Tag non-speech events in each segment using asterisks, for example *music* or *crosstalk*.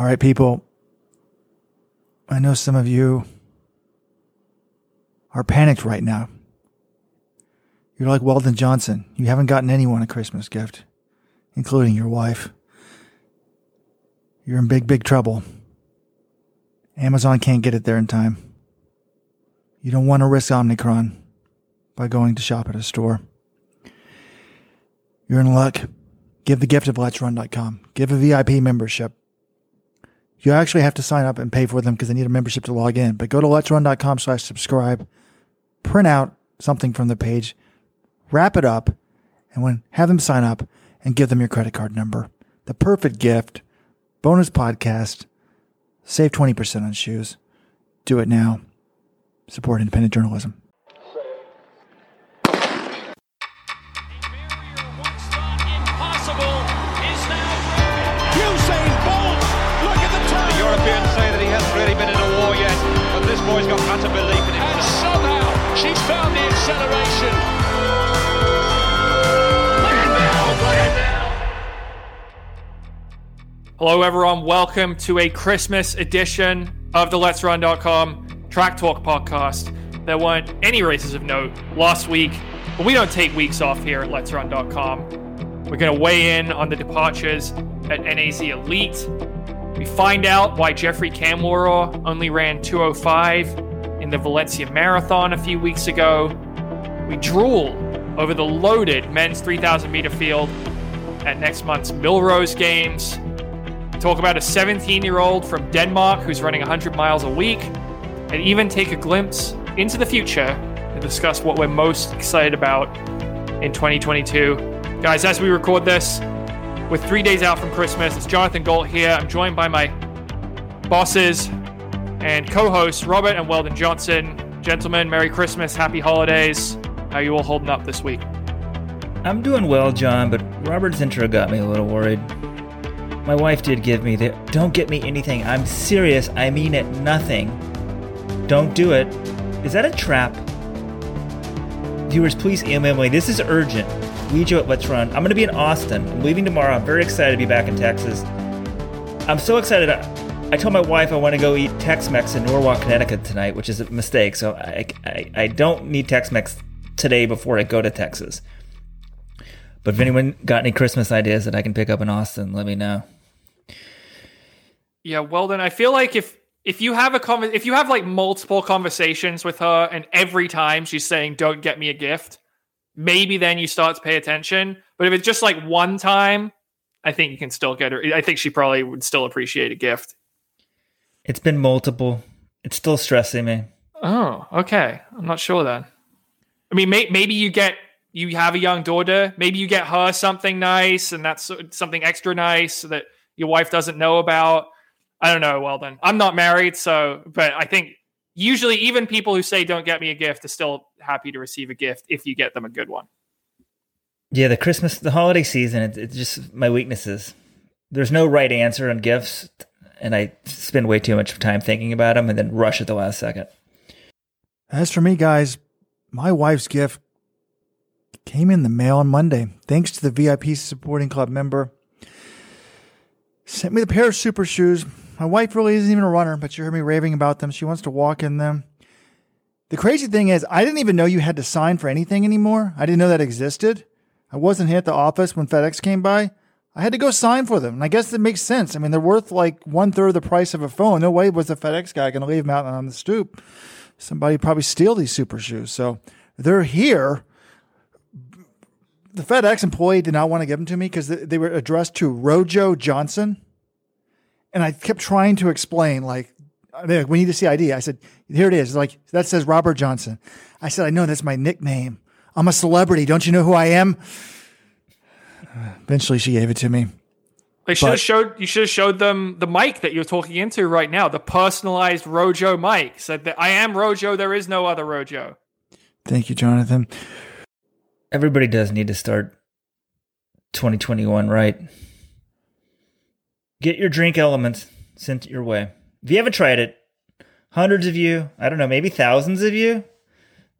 All right, people. I know some of you are panicked right now. You're like Weldon Johnson. You haven't gotten anyone a Christmas gift, including your wife. You're in big, big trouble. Amazon can't get it there in time. You don't want to risk Omicron by going to shop at a store. You're in luck. Give the gift of Let'sRun.com. Give a VIP membership. You actually have to sign up and pay for them because they need a membership to log in. But go to Let'sRun.com slash subscribe, print out something from the page, wrap it up, and when have them sign up and give them your credit card number. The perfect gift, bonus podcast, save 20% on shoes. Do it now. Support independent journalism. Acceleration. Hello, everyone. Welcome to a Christmas edition of the Let's Run.com Track Talk podcast. There weren't any races of note last week, but we don't take weeks off here at Let's Run.com. We're going to weigh in on the departures at NAZ Elite. We find out why Jeffrey Kamworor only ran 205 in the Valencia Marathon a few weeks ago. We drool over the loaded men's 3,000 meter field at next month's Millrose Games talk about a 17 year old from Denmark who's running 100 miles a week, and even take a glimpse into the future and discuss what we're most excited about in 2022. Guys, as we record this, with three days out from Christmas, it's Jonathan Gault here. I'm joined by my bosses and co hosts, Robert and Weldon Johnson. Gentlemen, Merry Christmas, Happy Holidays. How you all holding up this week? I'm doing well, John, but Robert's intro got me a little worried. My wife did give me the don't get me anything. I'm serious. I mean it nothing. Don't do it. Is that a trap? Viewers, please email me. This is urgent. You at Let's Run. I'm going to be in Austin. I'm leaving tomorrow. I'm very excited to be back in Texas. I'm so excited. I, told my wife I want to go eat Tex-Mex in Norwalk, Connecticut tonight, which is a mistake. So I, I, I don't need Tex-Mex today before I go to Texas. But if anyone got any Christmas ideas that I can pick up in Austin, let me know. Yeah, well then I feel like if if you have a conver- if you have like multiple conversations with her and every time she's saying don't get me a gift, maybe then you start to pay attention. But if it's just like one time, I think you can still get her. I think she probably would still appreciate a gift. It's been multiple. It's still stressing me. Oh, okay. I'm not sure then. I mean, may- maybe you get you have a young daughter. Maybe you get her something nice, and that's something extra nice that your wife doesn't know about. I don't know. Well, then I'm not married, so but I think usually even people who say don't get me a gift are still happy to receive a gift if you get them a good one. Yeah, the Christmas, the holiday season, it, it's just my weaknesses. There's no right answer on gifts, and I spend way too much time thinking about them and then rush at the last second. As for me, guys, my wife's gift came in the mail on Monday. Thanks to the VIP supporting club member. Sent me the pair of super shoes. My wife really isn't even a runner, but she heard me raving about them. She wants to walk in them. The crazy thing is, I didn't even know you had to sign for anything anymore. I didn't know that existed. I wasn't here at the office when FedEx came by. I had to go sign for them. And I guess that makes sense. I mean, they're worth like one third of the price of a phone. No way was the FedEx guy going to leave them out on the stoop. Somebody probably steal these super shoes. So they're here. The FedEx employee did not want to give them to me because they were addressed to Rojo Johnson. And I kept trying to explain, like, we need to see ID. I said, here it is. It's like, that says Robert Johnson. I said, I know that's my nickname. I'm a celebrity. Don't you know who I am? *sighs* Eventually, she gave it to me. They should But- have showed you should have showed them the mic that you're talking into right now, the personalized Rojo mic. Said that I am Rojo, there is no other Rojo. Thank you, Jonathan. Everybody does need to start 2021 right. Get your drink elements sent your way. If you haven't tried it, hundreds of you, I don't know, maybe thousands of you.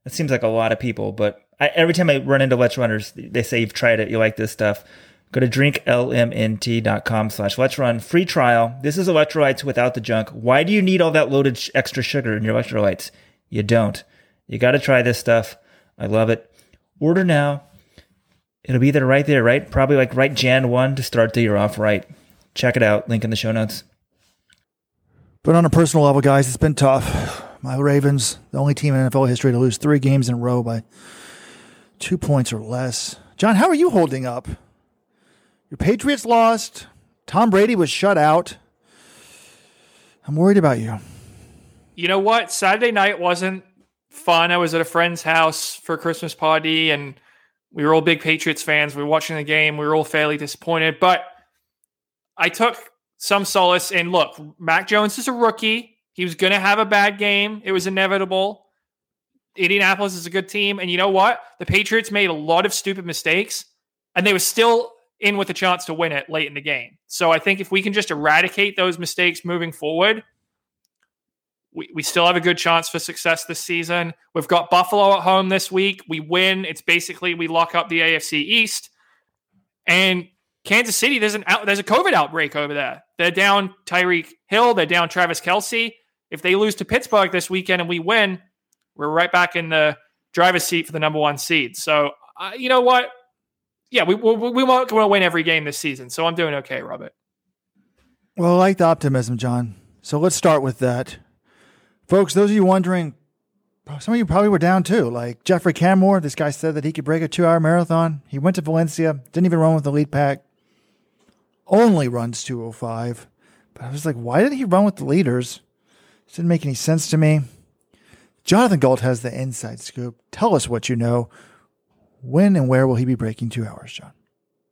That seems like a lot of people, but I, every time I run into Let's Runners, they say you've tried it, you like this stuff. Go to drinklmnt.com slash let's run free trial. This is electrolytes without the junk. Why do you need all that loaded sh- extra sugar in your electrolytes? You don't. You got to try this stuff. I love it. Order now. It'll be there right there, right? Probably like right Jan 1 to start the year off right. Check it out. Link in the show notes. But on a personal level, guys, it's been tough. My Ravens, the only team in NFL history to lose three games in a row by two points or less. John, how are you holding up? Your Patriots lost. Tom Brady was shut out. I'm worried about you. You know what? Saturday night wasn't fun. I was at a friend's house for a Christmas party and we were all big Patriots fans. We were watching the game. We were all fairly disappointed, but I took some solace in look, Mac Jones is a rookie. He was going to have a bad game. It was inevitable. Indianapolis is a good team. And you know what? The Patriots made a lot of stupid mistakes and they were still in with a chance to win it late in the game. So I think if we can just eradicate those mistakes moving forward, we, we still have a good chance for success this season. We've got Buffalo at home this week. We win. It's basically we lock up the AFC East. And Kansas City, there's an out, there's a COVID outbreak over there. They're down Tyreek Hill. They're down Travis Kelce. If they lose to Pittsburgh this weekend and we win, we're right back in the driver's seat for the number one seed. So uh, you know what? Yeah, we we, we want to win every game this season. So I'm doing okay, Robert. Well, I like the optimism, John. So let's start with that. Folks, those of you wondering, some of you probably were down too. Like Jeffrey Kamworor, this guy said that he could break a two hour marathon. He went to Valencia, didn't even run with the lead pack, only runs 205. But I was like, why did he run with the leaders? It didn't make any sense to me. Jonathan Gault has the inside scoop. Tell us what you know. When and where will he be breaking two hours, John?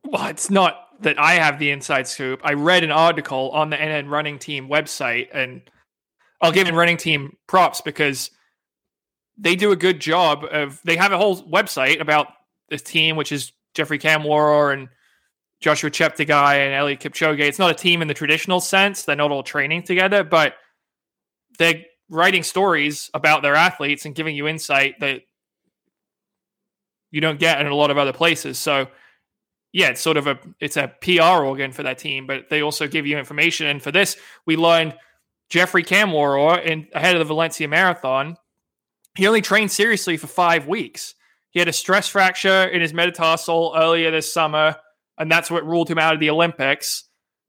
Well, it's not that I have the inside scoop. I read an article on the NN Running Team website, and I'll give NN Running Team props because they do a good job of. They have a whole website about this team, which is Jeffrey Kamworor and Joshua Cheptegei and Eliud Kipchoge. It's not a team in the traditional sense; they're not all training together, but they're writing stories about their athletes and giving you insight that you don't get in a lot of other places. So yeah, it's sort of a it's a PR organ for that team, but they also give you information. And for this, we learned Jeffrey Kamworor in ahead of the Valencia Marathon. He only trained seriously for five weeks. He had a stress fracture in his metatarsal earlier this summer, and that's what ruled him out of the Olympics.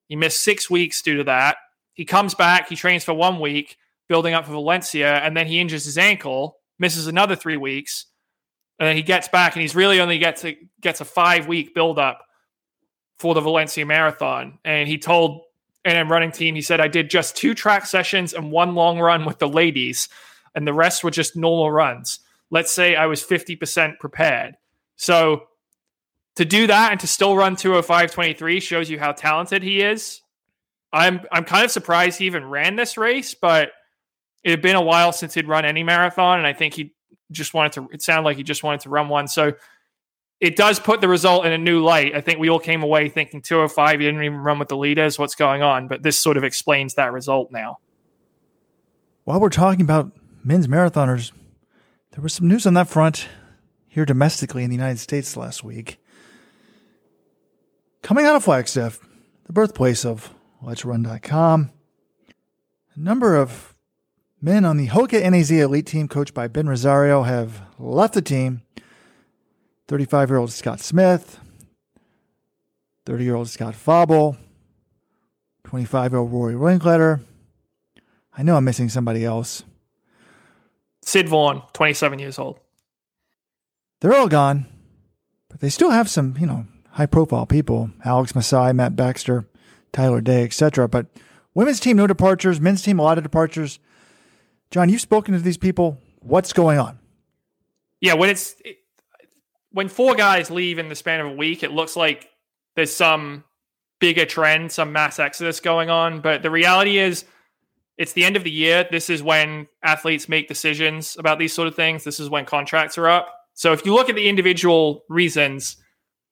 He missed six weeks due to that. He comes back, he trains for one week, building up for Valencia, and then he injures his ankle, misses another three weeks, and then he gets back, and he's really only gets a, gets a five week build up for the Valencia Marathon. And he told NN running team, he said, I did just two track sessions and one long run with the ladies, and the rest were just normal runs. Let's say I was 50% prepared. So to do that and to still run 205.23 shows you how talented he is. I'm I'm kind of surprised he even ran this race, but it had been a while since he'd run any marathon, and I think he just wanted to. It sounded like he just wanted to run one. So it does put the result in a new light. I think we all came away thinking 205. He didn't even run with the leaders. What's going on? But this sort of explains that result now. While we're talking about men's marathoners, there was some news on that front here domestically in the United States last week. Coming out of Flagstaff, the birthplace of Let'sRun.com, a number of men on the Hoka NAZ elite team coached by Ben Rosario have left the team. 35 year old Scott Smith, 30 year old Scott Fauble, 25 year old Rory Linkletter. I know I'm missing somebody else. Sid Vaughn, 27 years old. They're all gone, but they still have some, you know, high profile people Alex Masai, Matt Baxter, Tyler Day, etc. But women's team, no departures. Men's team, a lot of departures. John, you've spoken to these people. What's going on? Yeah, when it's it, when four guys leave in the span of a week, it looks like there's some bigger trend, some mass exodus going on. But the reality is, it's the end of the year. This is when athletes make decisions about these sort of things. This is when contracts are up. So if you look at the individual reasons,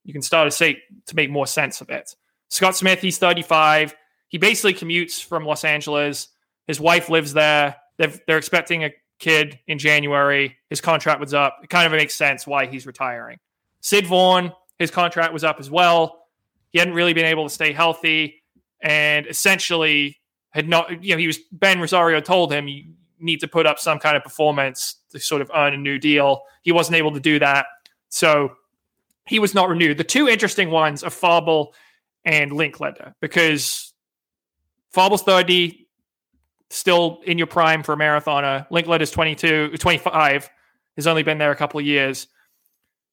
you can start to say to make more sense of it. Scott Smith, he's 35. He basically commutes from Los Angeles. His wife lives there. They've, they're expecting a kid in January. His contract was up. It kind of makes sense why he's retiring. Sid Vaughn, his contract was up as well. he hadn't really been able to stay healthy, and essentially had not. You know, he was Ben Rosario told him you need to put up some kind of performance to sort of earn a new deal. He wasn't able to do that, so he was not renewed. The two interesting ones are Fauble and Linkletter because Fauble's 30, still in your prime for a marathoner. Linkletter is 22, 25, has only been there a couple of years.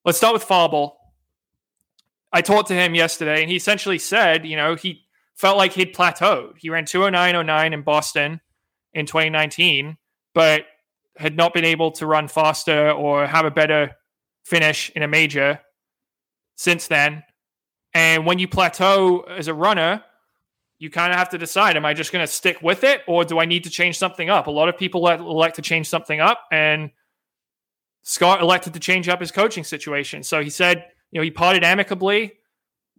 Let's start with Fauble. I talked to him yesterday, and he essentially said, you know, he felt like he'd plateaued. He ran 209.09 in Boston in 2019, but had not been able to run faster or have a better finish in a major since then. And when you plateau as a runner, you kind of have to decide am I just going to stick with it or do I need to change something up? A lot of people elect to change something up, and Scott elected to change up his coaching situation. So he said, you know, he parted amicably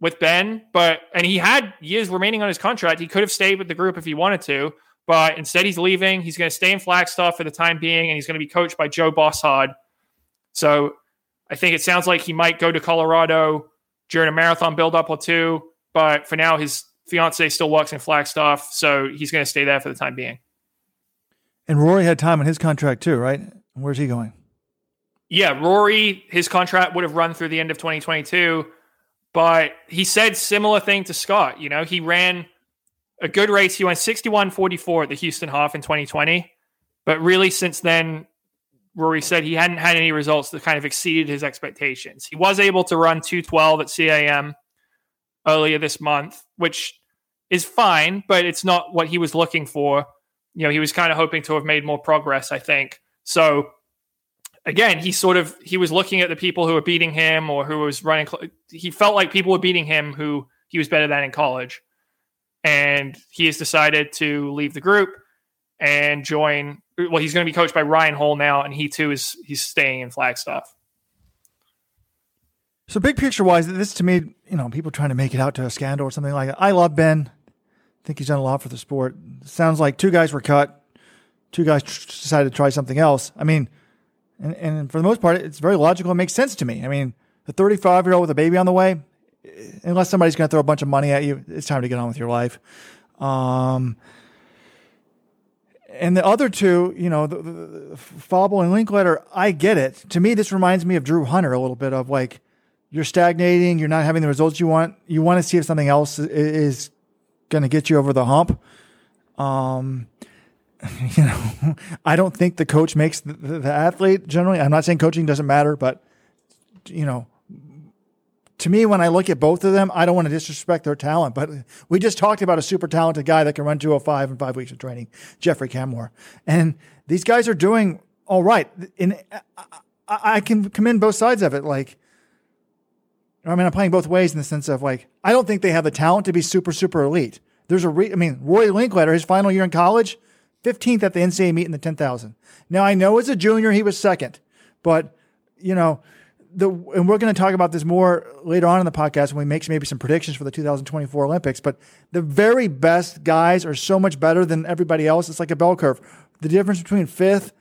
with Ben, but and he had years remaining on his contract. He could have stayed with the group if he wanted to, but instead he's leaving. He's going to stay in Flagstaff for the time being, and he's going to be coached by Joe Bosshard. So I think it sounds like he might go to Colorado during a marathon buildup or two, but for now his fiance still works in Flagstaff, so he's going to stay there for the time being. And Rory had time on his contract too, right? Where's he going? Yeah, Rory, his contract would have run through the end of 2022, but he said similar thing to Scott. You know, he ran a good race. He went 61 44 at the Houston half in 2020. But really, since then, Rory said he hadn't had any results that kind of exceeded his expectations. He was able to run 212 at CIM earlier this month, which is fine, but it's not what he was looking for. You know, he was kind of hoping to have made more progress, I think. So again, he sort of he was looking at the people who were beating him or who was running he felt like people were beating him who he was better than in college. And he has decided to leave the group and join well, he's going to be coached by Ryan Hall now and he too is he's staying in Flagstaff. So big picture wise, this to me, you know, people trying to make it out to a scandal or something like that. I love Ben. I think he's done a lot for the sport. sounds like two guys were cut. Two guys tr- decided to try something else. I mean, and, and for the most part, it's very logical. It makes sense to me. I mean, a 35 year old with a baby on the way, unless somebody's going to throw a bunch of money at you, it's time to get on with your life. Um, and the other two, you know, the, the, the Fauble and Linkletter, I get it. To me, this reminds me of Drew Hunter a little bit of like, you're stagnating, you're not having the results you want. You want to see if something else is going to get you over the hump. Um, *laughs* you know, *laughs* I don't think the coach makes the, the, athlete generally. I'm not saying coaching doesn't matter, but you know, to me, when I look at both of them, I don't want to disrespect their talent, but we just talked about a super talented guy that can run 205 in five weeks of training, Jeffrey Kamworor. And these guys are doing all right. And I, I can commend both sides of it. Like, I mean, I'm playing both ways in the sense of like, I don't think they have the talent to be super, super elite. There's a re- I mean, Roy Linkletter, his final year in college, 15th at the NCAA meet in the 10,000. Now, I know as a junior, he was second, but, you know, the, and we're going to talk about this more later on in the podcast when we make maybe some predictions for the 2024 Olympics. But the very best guys are so much better than everybody else. It's like a bell curve. The difference between fifth,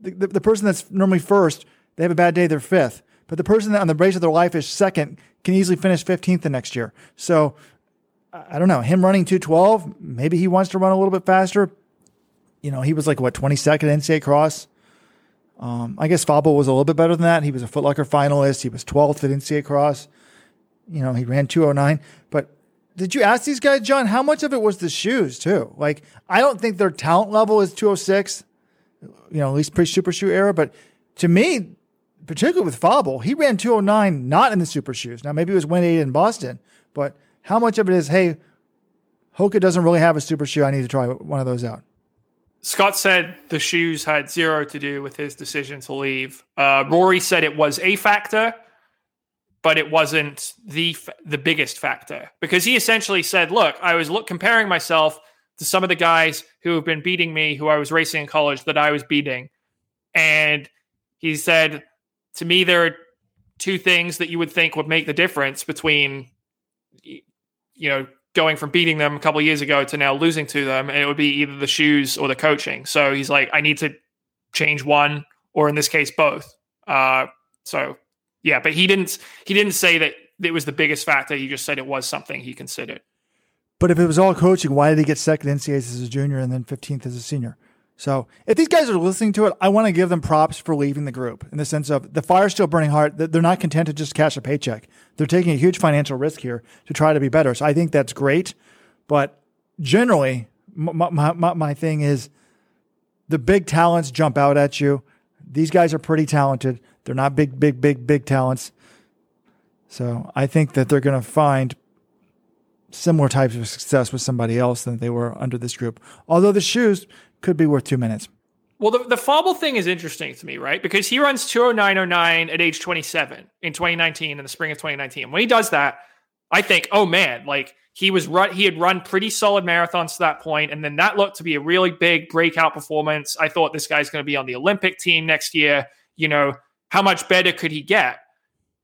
the, the, the person that's normally first, they have a bad day, they're fifth. But the person that on the race of their life is second can easily finish 15th the next year. So I don't know. Him running 212, maybe he wants to run a little bit faster. You know, he was like, what, 22nd NCAA cross? Um, I guess Fauble was a little bit better than that. He was a Footlocker finalist. He was 12th at NCAA cross. You know, he ran 209. But did you ask these guys, John, how much of it was the shoes, too? Like, I don't think their talent level is 206, you know, at least pre super shoe era. But to me, particularly with Fauble, he ran 209 not in the super shoes. Now, maybe it was 180 in Boston, but how much of it is, hey, Hoka doesn't really have a super shoe. I need to try one of those out. Scott said the shoes had zero to do with his decision to leave. Uh, Rory said it was a factor, but it wasn't the the biggest factor because he essentially said, "Look, I was look comparing myself to some of the guys who have been beating me, who I was racing in college that I was beating," and he said to me, there are two things that you would think would make the difference between, you know, going from beating them a couple years ago to now losing to them, and it would be either the shoes or the coaching. So he's like, I need to change one, or in this case, both. Uh, so yeah, but he didn't he didn't say that it was the biggest factor. He just said it was something he considered. But if it was all coaching, why did he get second NCAAs as a junior and then 15th as a senior? So if these guys are listening to it, I want to give them props for leaving the group in the sense of the fire's still burning hard. They're not content to just cash a paycheck. They're taking a huge financial risk here to try to be better. So I think that's great. But generally, my, my, my, my thing is the big talents jump out at you. These guys are pretty talented. They're not big, big, big, big talents. So I think that they're going to find similar types of success with somebody else than they were under this group. Although the shoes could be worth two minutes. Well, the, the Fauble thing is interesting to me, right? Because he runs 209.09 at age 27 in 2019, in the spring of 2019. When he does that, I think, oh man, like he was run, he had run pretty solid marathons to that point, and then that looked to be a really big breakout performance. I thought this guy's going to be on the Olympic team next year. You know, how much better could he get?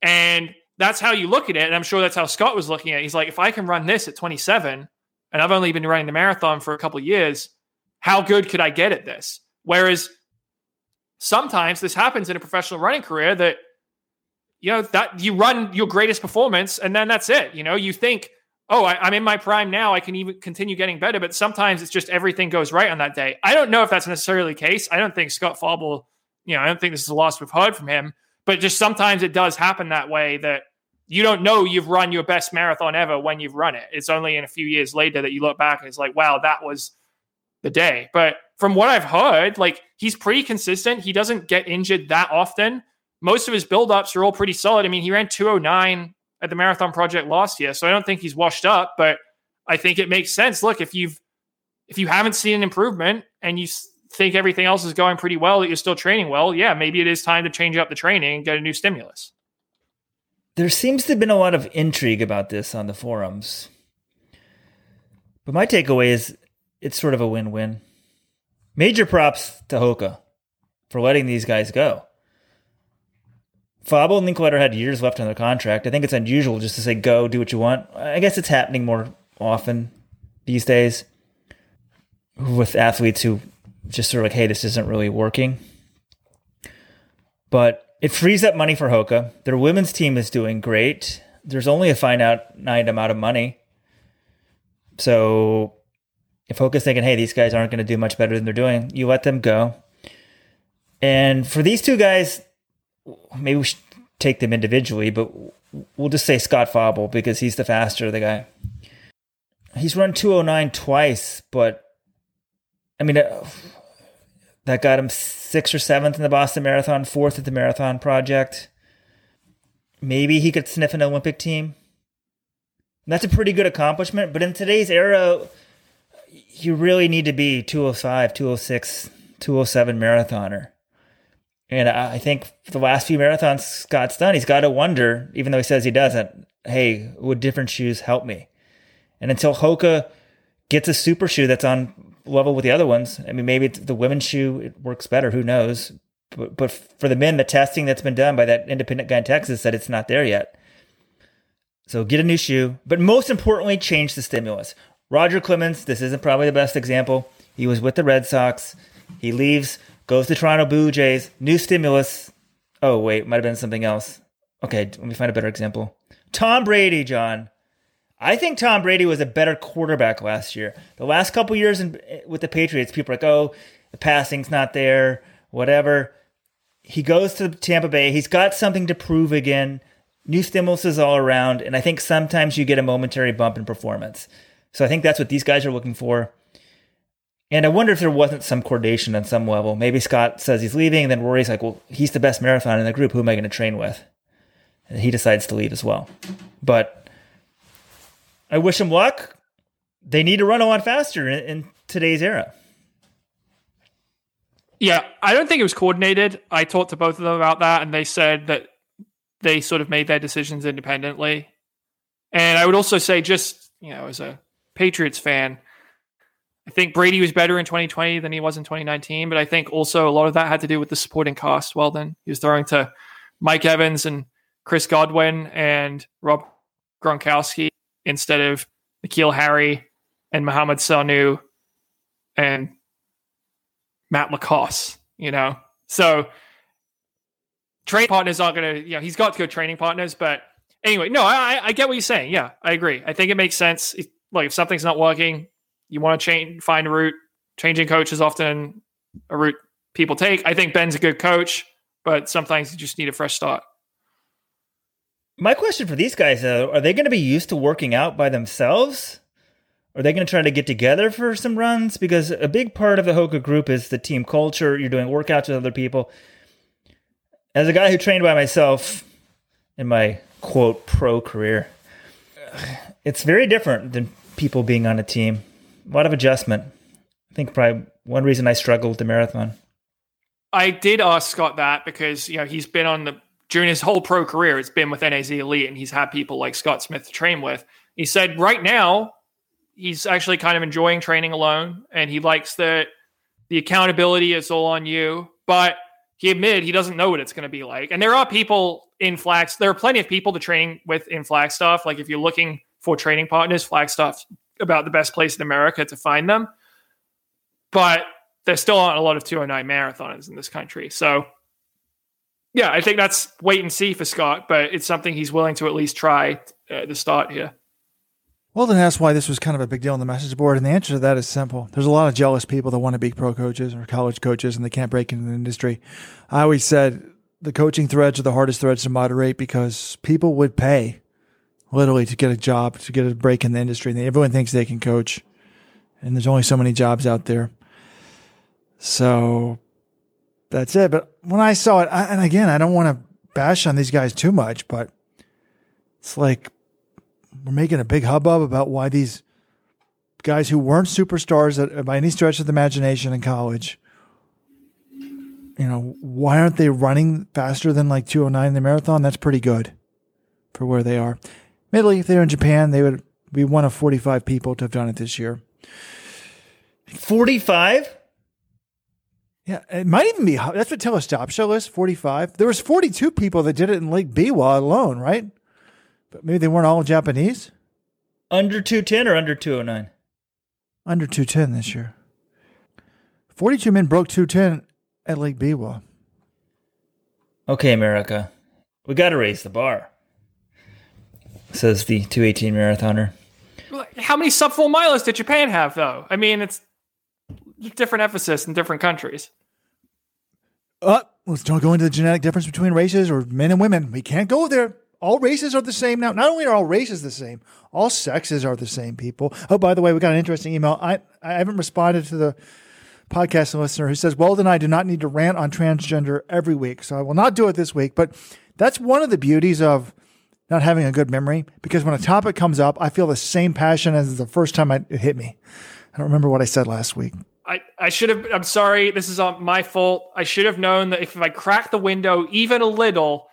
And that's how you look at it. And I'm sure that's how Scott was looking at it. He's like, if I can run this at 27, and I've only been running the marathon for a couple years, how good could I get at this? Whereas sometimes this happens in a professional running career that you know that you run your greatest performance and then that's it. You know, you think, oh, I, am in my prime now. I can even continue getting better. But sometimes it's just everything goes right on that day. I don't know if that's necessarily the case. I don't think Scott Fauble, you know, I don't think this is a loss we've heard from him. But just sometimes it does happen that way that you don't know you've run your best marathon ever when you've run it. It's only in a few years later that you look back and it's like, wow, that was the day. But from what I've heard, like he's pretty consistent. He doesn't get injured that often. Most of his buildups are all pretty solid. I mean, he ran 209 at the Marathon Project last year, so I don't think he's washed up. But I think it makes sense. Look, if you've if you haven't seen an improvement and you think everything else is going pretty well, that you're still training well, yeah, maybe it is time to change up the training and get a new stimulus. There seems to have been a lot of intrigue about this on the forums. But my takeaway is it's sort of a win win. Major props to Hoka for letting these guys go. Fauble and Linkletter had years left on their contract. I think it's unusual just to say go, do what you want. I guess it's happening more often these days with athletes who just sort of like, hey, this isn't really working. But it frees up money for Hoka. Their women's team is doing great. There's only a finite amount of money. So if Hoka's thinking, hey, these guys aren't going to do much better than they're doing, you let them go. And for these two guys, maybe we should take them individually, but we'll just say Scott Fauble because he's the faster of the guy. He's run 209 twice, but I mean, uh, that got him sixth or seventh in the Boston Marathon, fourth at the Marathon Project. Maybe he could sniff an Olympic team. That's a pretty good accomplishment, but in today's era, you really need to be 205, 206, 207 marathoner. And I think the last few marathons Scott's done, he's got to wonder, even though he says he doesn't, hey, would different shoes help me? And until Hoka gets a super shoe that's on level with the other ones, I mean, maybe the women's shoe it works better. Who knows? But, but for the men, the testing that's been done by that independent guy in Texas said it's not there yet. So get a new shoe, but most importantly, change the stimulus. Roger Clemens, this isn't probably the best example. He was with the Red Sox. He leaves, goes to Toronto Blue Jays, new stimulus. Oh, wait, might have been something else. Okay, let me find a better example. Tom Brady, John. I think Tom Brady was a better quarterback last year. The last couple years in, with the Patriots, people are like, oh, the passing's not there, whatever. He goes to Tampa Bay. He's got something to prove again. New stimulus is all around. And I think sometimes you get a momentary bump in performance. So I think that's what these guys are looking for. And I wonder if there wasn't some coordination on some level. Maybe Scott says he's leaving, and then Rory's like, well, he's the best marathon in the group. Who am I going to train with? And he decides to leave as well. But I wish him luck. They need to run a lot faster in, in today's era. Yeah, I don't think it was coordinated. I talked to both of them about that, and they said that they sort of made their decisions independently. And I would also say, just you know, as a Patriots fan, I think Brady was better in 2020 than he was in 2019, but I think also a lot of that had to do with the supporting cast. Well, then he was throwing to Mike Evans and Chris Godwin and Rob Gronkowski instead of N'Keal Harry and Mohamed Sanu and Matt LaCosse, you know? So training partners aren't going to, you know, he's got to go training partners, but anyway, no, I, I get what you're saying. Yeah, I agree. I think it makes sense. If, like if something's not working, you want to change, find a route. Changing coach is often a route people take. I think Ben's a good coach, but sometimes you just need a fresh start. My question for these guys, though, are they going to be used to working out by themselves? Are they going to try to get together for some runs? Because a big part of the Hoka group is the team culture. You're doing workouts with other people. As a guy who trained by myself in my quote pro career, it's very different than people being on a team. A lot of adjustment. I think probably one reason I struggled with the marathon. I did ask Scott that because you know he's been on the during his whole pro career, it's been with NAZ Elite, and he's had people like Scott Smith to train with. He said right now he's actually kind of enjoying training alone, and he likes that the accountability is all on you. But he admitted he doesn't know what it's going to be like. And there are people in Flags. There are plenty of people to train with in Flagstaff. Like if you're looking for training partners, Flagstaff's about the best place in America to find them. But there still aren't a lot of 209 marathoners in this country. So yeah, I think that's wait and see for Scott, but it's something he's willing to at least try uh, to start here. Well, then that's why this was kind of a big deal on the message board. And the answer to that is simple. There's a lot of jealous people that want to be pro coaches or college coaches and they can't break into the industry. I always said the coaching threads are the hardest threads to moderate because people would pay literally to get a job, to get a break in the industry. And everyone thinks they can coach. And there's only so many jobs out there. So that's it. But when I saw it, I, and again, I don't want to bash on these guys too much, but it's like we're making a big hubbub about why these guys who weren't superstars by any stretch of the imagination in college, you know, why aren't they running faster than like 209 in the marathon? That's pretty good for where they are. Admittedly, if they're in Japan, they would be one of 45 people to have done it this year. 45? Yeah, it might even be. That's what Telestop show is. Forty-five. There was forty-two people that did it in Lake Biwa alone, right? But maybe they weren't all Japanese. Under two ten or under two oh nine? Under two ten this year. Forty-two men broke two ten at Lake Biwa. Okay, America, we got to raise the bar. Says the two eighteen marathoner. How many sub full milers did Japan have, though? I mean, it's different emphasis in different countries. Uh, let's don't go into the genetic difference between races or men and women. We can't go there. All races are the same now. Not only are all races the same, all sexes are the same people. Oh, by the way, we got an interesting email. I, I haven't responded to the podcast listener who says, Weldon and I do not need to rant on transgender every week. So I will not do it this week. But that's one of the beauties of not having a good memory because when a topic comes up, I feel the same passion as the first time it hit me. I don't remember what I said last week. I, I should have. I'm sorry. This is my fault. I should have known that if I crack the window even a little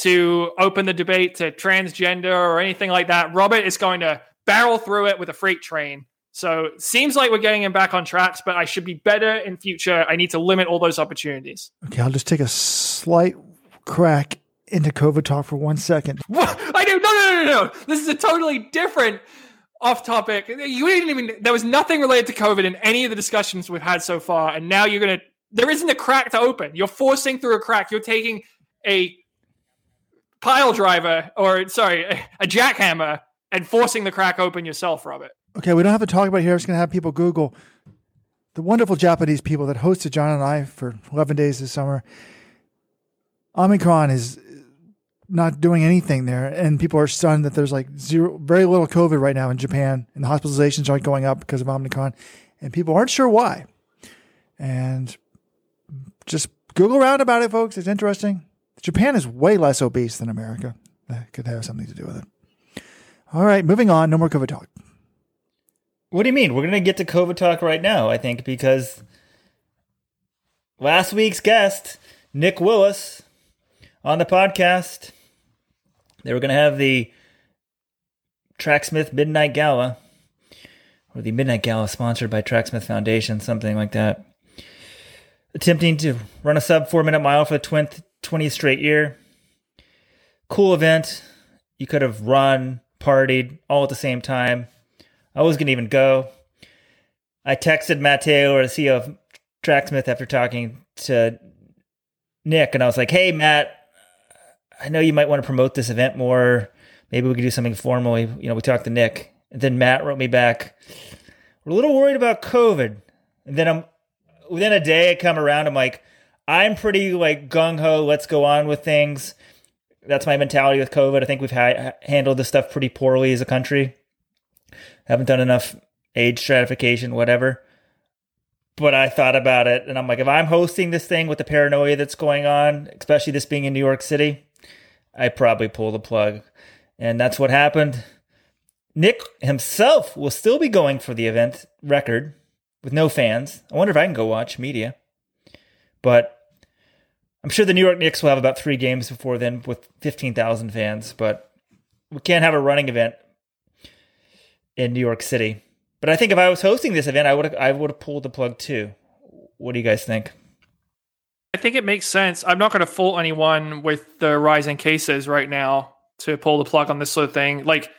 to open the debate to transgender or anything like that, Robert is going to barrel through it with a freight train. So seems like we're getting him back on tracks, but I should be better in future. I need to limit all those opportunities. Okay, I'll just take a slight crack into COVID talk for one second. *laughs* What? I do. No, no, no, no, no. This is a totally different off topic. You didn't even. There was nothing related to COVID in any of the discussions we've had so far, and now you're gonna. There isn't a crack to open. You're forcing through a crack. You're taking a pile driver, or sorry, a jackhammer, and forcing the crack open yourself, Robert. Okay, we don't have to talk about it here. I'm just gonna have people Google the wonderful Japanese people that hosted John and I for 11 days this summer. Omicron is not doing anything there, and people are stunned that there's like zero, very little COVID right now in Japan, and the hospitalizations aren't going up because of Omicron, and people aren't sure why. And just Google around about it, folks. It's interesting. Japan is way less obese than America. That could have something to do with it. All right, moving on. No more COVID talk. What do you mean? We're going to get to COVID talk right now, I think, because last week's guest, Nick Willis, on the podcast. They were going to have the Tracksmith Midnight Gala, or the Midnight Gala sponsored by Tracksmith Foundation, something like that. Attempting to run a sub four minute mile for the 20th, 20th straight year. Cool event. You could have run, partied all at the same time. I was going to even go. I texted Matt Taylor, the CEO of Tracksmith, after talking to Nick, and I was like, hey, Matt, I know you might want to promote this event more. maybe we could do something formally. You know, we talked to Nick, and then Matt wrote me back. We're a little worried about COVID. And then I'm within a day, I come around. I'm like, I'm pretty like gung ho. Let's go on with things. That's my mentality with COVID. I think we've ha- handled this stuff pretty poorly as a country. Haven't done enough age stratification, whatever. But I thought about it, and I'm like, if I'm hosting this thing with the paranoia that's going on, especially this being in New York City, I probably pull the plug. And that's what happened. Nick himself will still be going for the event record with no fans. I wonder if I can go watch media. But I'm sure the New York Knicks will have about three games before then with 15,000 fans. But we can't have a running event in New York City. But I think if I was hosting this event, I would I would have pulled the plug too. What do you guys think? I think it makes sense. I'm not going to fault anyone with the rising cases right now to pull the plug on this sort of thing. Like,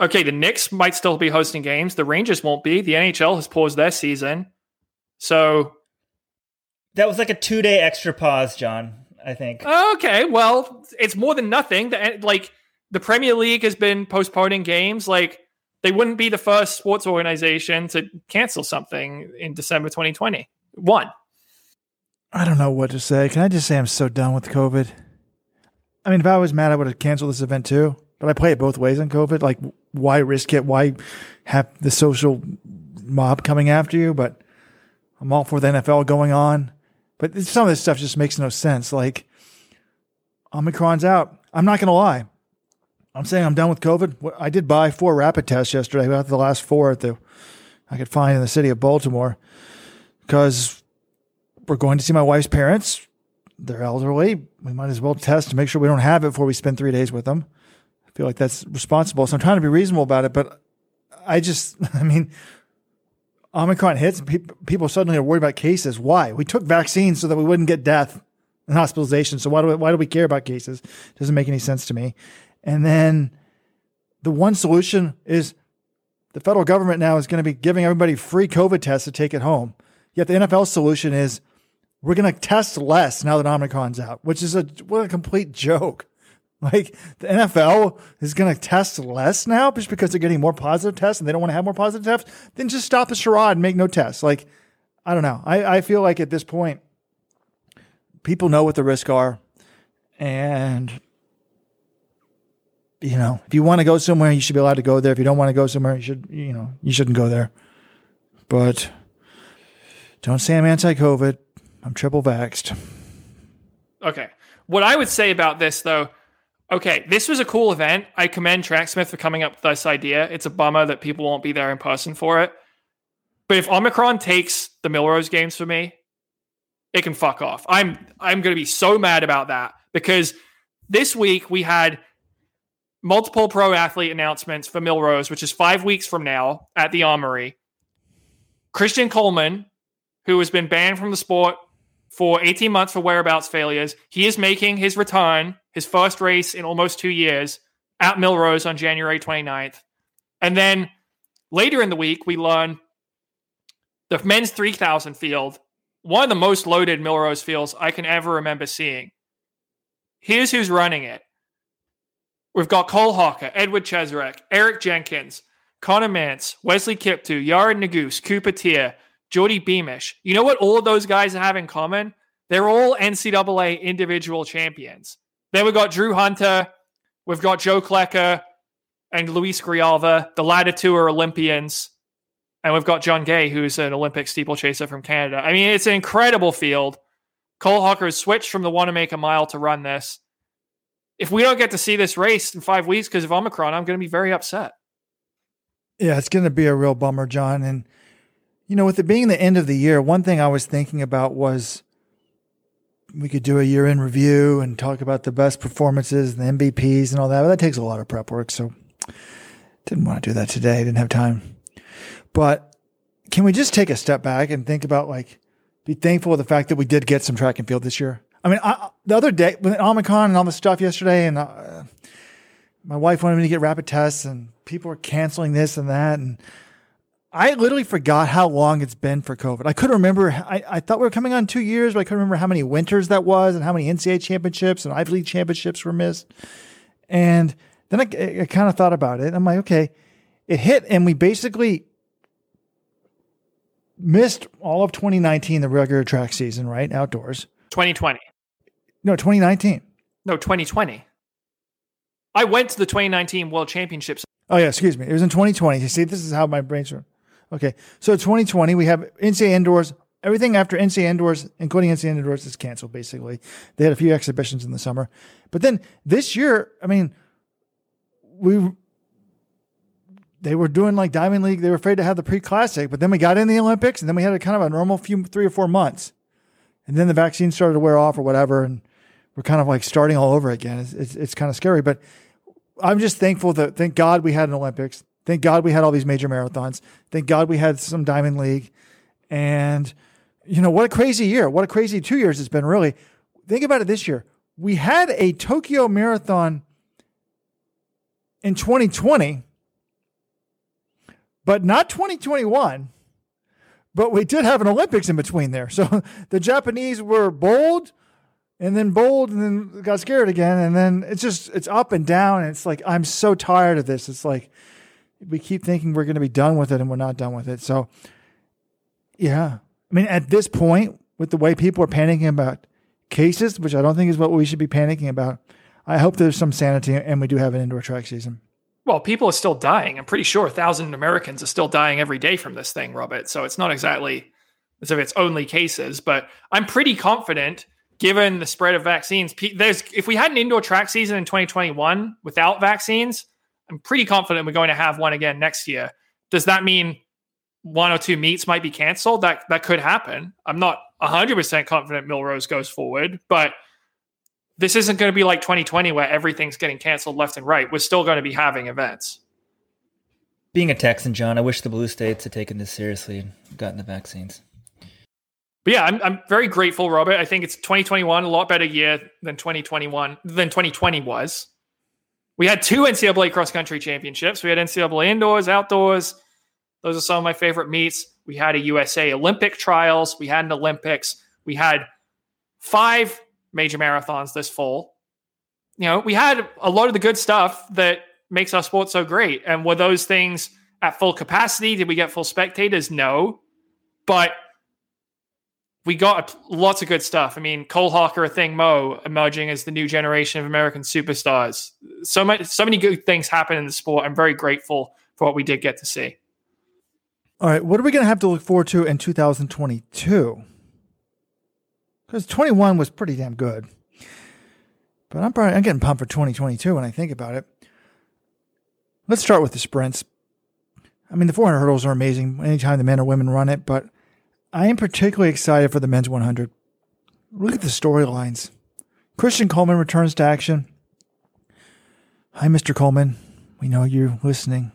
okay, the Knicks might still be hosting games. The Rangers won't be. The NHL has paused their season. So that was like a two day extra pause, John. I think. Okay, well, it's more than nothing. Like the Premier League has been postponing games. Like they wouldn't be the first sports organization to cancel something in December 2020. One. I don't know what to say. Can I just say I'm so done with COVID? I mean, if I was mad, I would have canceled this event too. But I play it both ways on COVID. Like, why risk it? Why have the social mob coming after you? But I'm all for the NFL going on. But some of this stuff just makes no sense. Like, Omicron's out. I'm not going to lie. I'm saying I'm done with COVID. I did buy four rapid tests yesterday. Got the last four at the I could find in the city of Baltimore because we're going to see my wife's parents. They're elderly. We might as well test to make sure we don't have it before we spend three days with them. I feel like that's responsible. So I'm trying to be reasonable about it, but I just, *laughs* I mean, Omicron hits, people suddenly are worried about cases. Why? We took vaccines so that we wouldn't get death and hospitalization. So why do we, why do we care about cases? It doesn't make any sense to me. And then the one solution is the federal government now is going to be giving everybody free COVID tests to take it home. Yet the NFL solution is we're going to test less now that Omicron's out, which is a what a complete joke. *laughs* Like the NFL is going to test less now just because they're getting more positive tests and they don't want to have more positive tests. Then just stop the charade and make no tests. Like I don't know. I, I feel like at this point, people know what the risks are, and you know, if you want to go somewhere, you should be allowed to go there. If you don't want to go somewhere, you should, you know, you shouldn't go there. But don't say I'm anti-COVID. I'm triple vaxxed. Okay. What I would say about this, though, okay, this was a cool event. I commend Tracksmith for coming up with this idea. It's a bummer that people won't be there in person for it. But if Omicron takes the Millrose games for me, it can fuck off. I'm I'm going to be so mad about that because this week we had multiple pro athlete announcements for Millrose, which is five weeks from now at the Armory. Christian Coleman, who has been banned from the sport for 18 months for whereabouts failures, he is making his return, his first race in almost two years, at Millrose on January 29th. And then later in the week, we learn the men's 3000 field, one of the most loaded Millrose fields I can ever remember seeing. Here's who's running it We've got Cole Hocker, Edward Cheserek, Eric Jenkins, Conner Mance, Wesley Kiptoo, Yared Nuguse, Cooper Teare, Geordie Beamish. You know what all of those guys have in common? They're all NCAA individual champions. Then we've got Drew Hunter, we've got Joe Klecker, and Luis Grijalva. The latter two are Olympians. And we've got John Gay, who's an Olympic steeplechaser from Canada. I mean, it's an incredible field. Cole Hocker has switched from the Wanamaker Mile to run this if we don't get to see this race in five weeks because of Omicron, I'm going to be very upset. Yeah, it's going to be a real bummer, John. And, you know, with it being the end of the year, one thing I was thinking about was we could do a year in review and talk about the best performances, and the MVPs and all that. But that takes a lot of prep work. So didn't want to do that today. Didn't have time. But can we just take a step back and think about like, be thankful of the fact that we did get some track and field this year? I mean, I, the other day with Omicron and all the stuff yesterday, and uh, my wife wanted me to get rapid tests, and people were canceling this and that, and I literally forgot how long it's been for COVID. I couldn't remember. I, I thought we were coming on two years, but I couldn't remember how many winters that was, and how many NCAA championships and Ivy League championships were missed. And then I, I kind of thought about it. I'm like, okay, it hit, and we basically missed all of 2019, the regular track season, right? Outdoors. 2020. No, 2019. No, 2020. I went to the 2019 World Championships. Oh yeah, excuse me. It was in 2020. You see, this is how my brain's are. Okay, so 2020 we have NCAA indoors. Everything after NCAA indoors, including NCAA indoors, is canceled. Basically, they had a few exhibitions in the summer, but then this year, I mean, we they were doing like Diamond League. They were afraid to have the pre classic, but then we got in the Olympics, and then we had a kind of a normal few three or four months, and then the vaccine started to wear off or whatever, and we're kind of like starting all over again. It's it's, it's kind of scary, but I'm just thankful that thank God we had an Olympics. Thank God we had all these major marathons. Thank God we had some Diamond League, and you know what a crazy year! What a crazy two years it's been. Really, think about it. This year we had a Tokyo Marathon in 2020 but not 2021. But we did have an Olympics in between there. So *laughs* the Japanese were bold and then bold and then got scared again. And then it's just, it's up and down. And it's like, I'm so tired of this. It's like, we keep thinking we're going to be done with it and we're not done with it. So, yeah. I mean, at this point, with the way people are panicking about cases, which I don't think is what we should be panicking about, I hope there's some sanity and we do have an indoor track season. Well, people are still dying. I'm pretty sure a thousand Americans are still dying every day from this thing, Robert. So it's not exactly as if it's only cases, but I'm pretty confident given the spread of vaccines. There's if we had an indoor track season in 2021 without vaccines, I'm pretty confident we're going to have one again next year. Does that mean one or two meets might be canceled? That that could happen. I'm not 100% confident Millrose goes forward, but this isn't going to be like 2020 where everything's getting canceled left and right. We're still going to be having events. Being a Texan, John, I wish the blue states had taken this seriously and gotten the vaccines. But yeah, I'm, I'm very grateful, Robert. I think it's 2021, a lot better year than 2021 than 2020 was. We had two NCAA cross country championships. We had NCAA indoors, outdoors. Those are some of my favorite meets. We had a USA Olympic trials. We had an Olympics. We had five major marathons this fall. You know, we had a lot of the good stuff that makes our sport so great. And were those things at full capacity? Did we get full spectators? No. But we got lots of good stuff. I mean, Cole Hocker, Athing Mu emerging as the new generation of American superstars. So much, so many good things happen in the sport. I'm very grateful for what we did get to see. All right, what are we going to have to look forward to in 2022? because 21 was pretty damn good. But I'm probably I'm getting pumped for 2022 when I think about it. Let's start with the sprints. I mean, the 400 hurdles are amazing anytime the men or women run it, but I am particularly excited for the men's 100. Look at the storylines. Christian Coleman returns to action. Hi, Mr. Coleman. We know you're listening.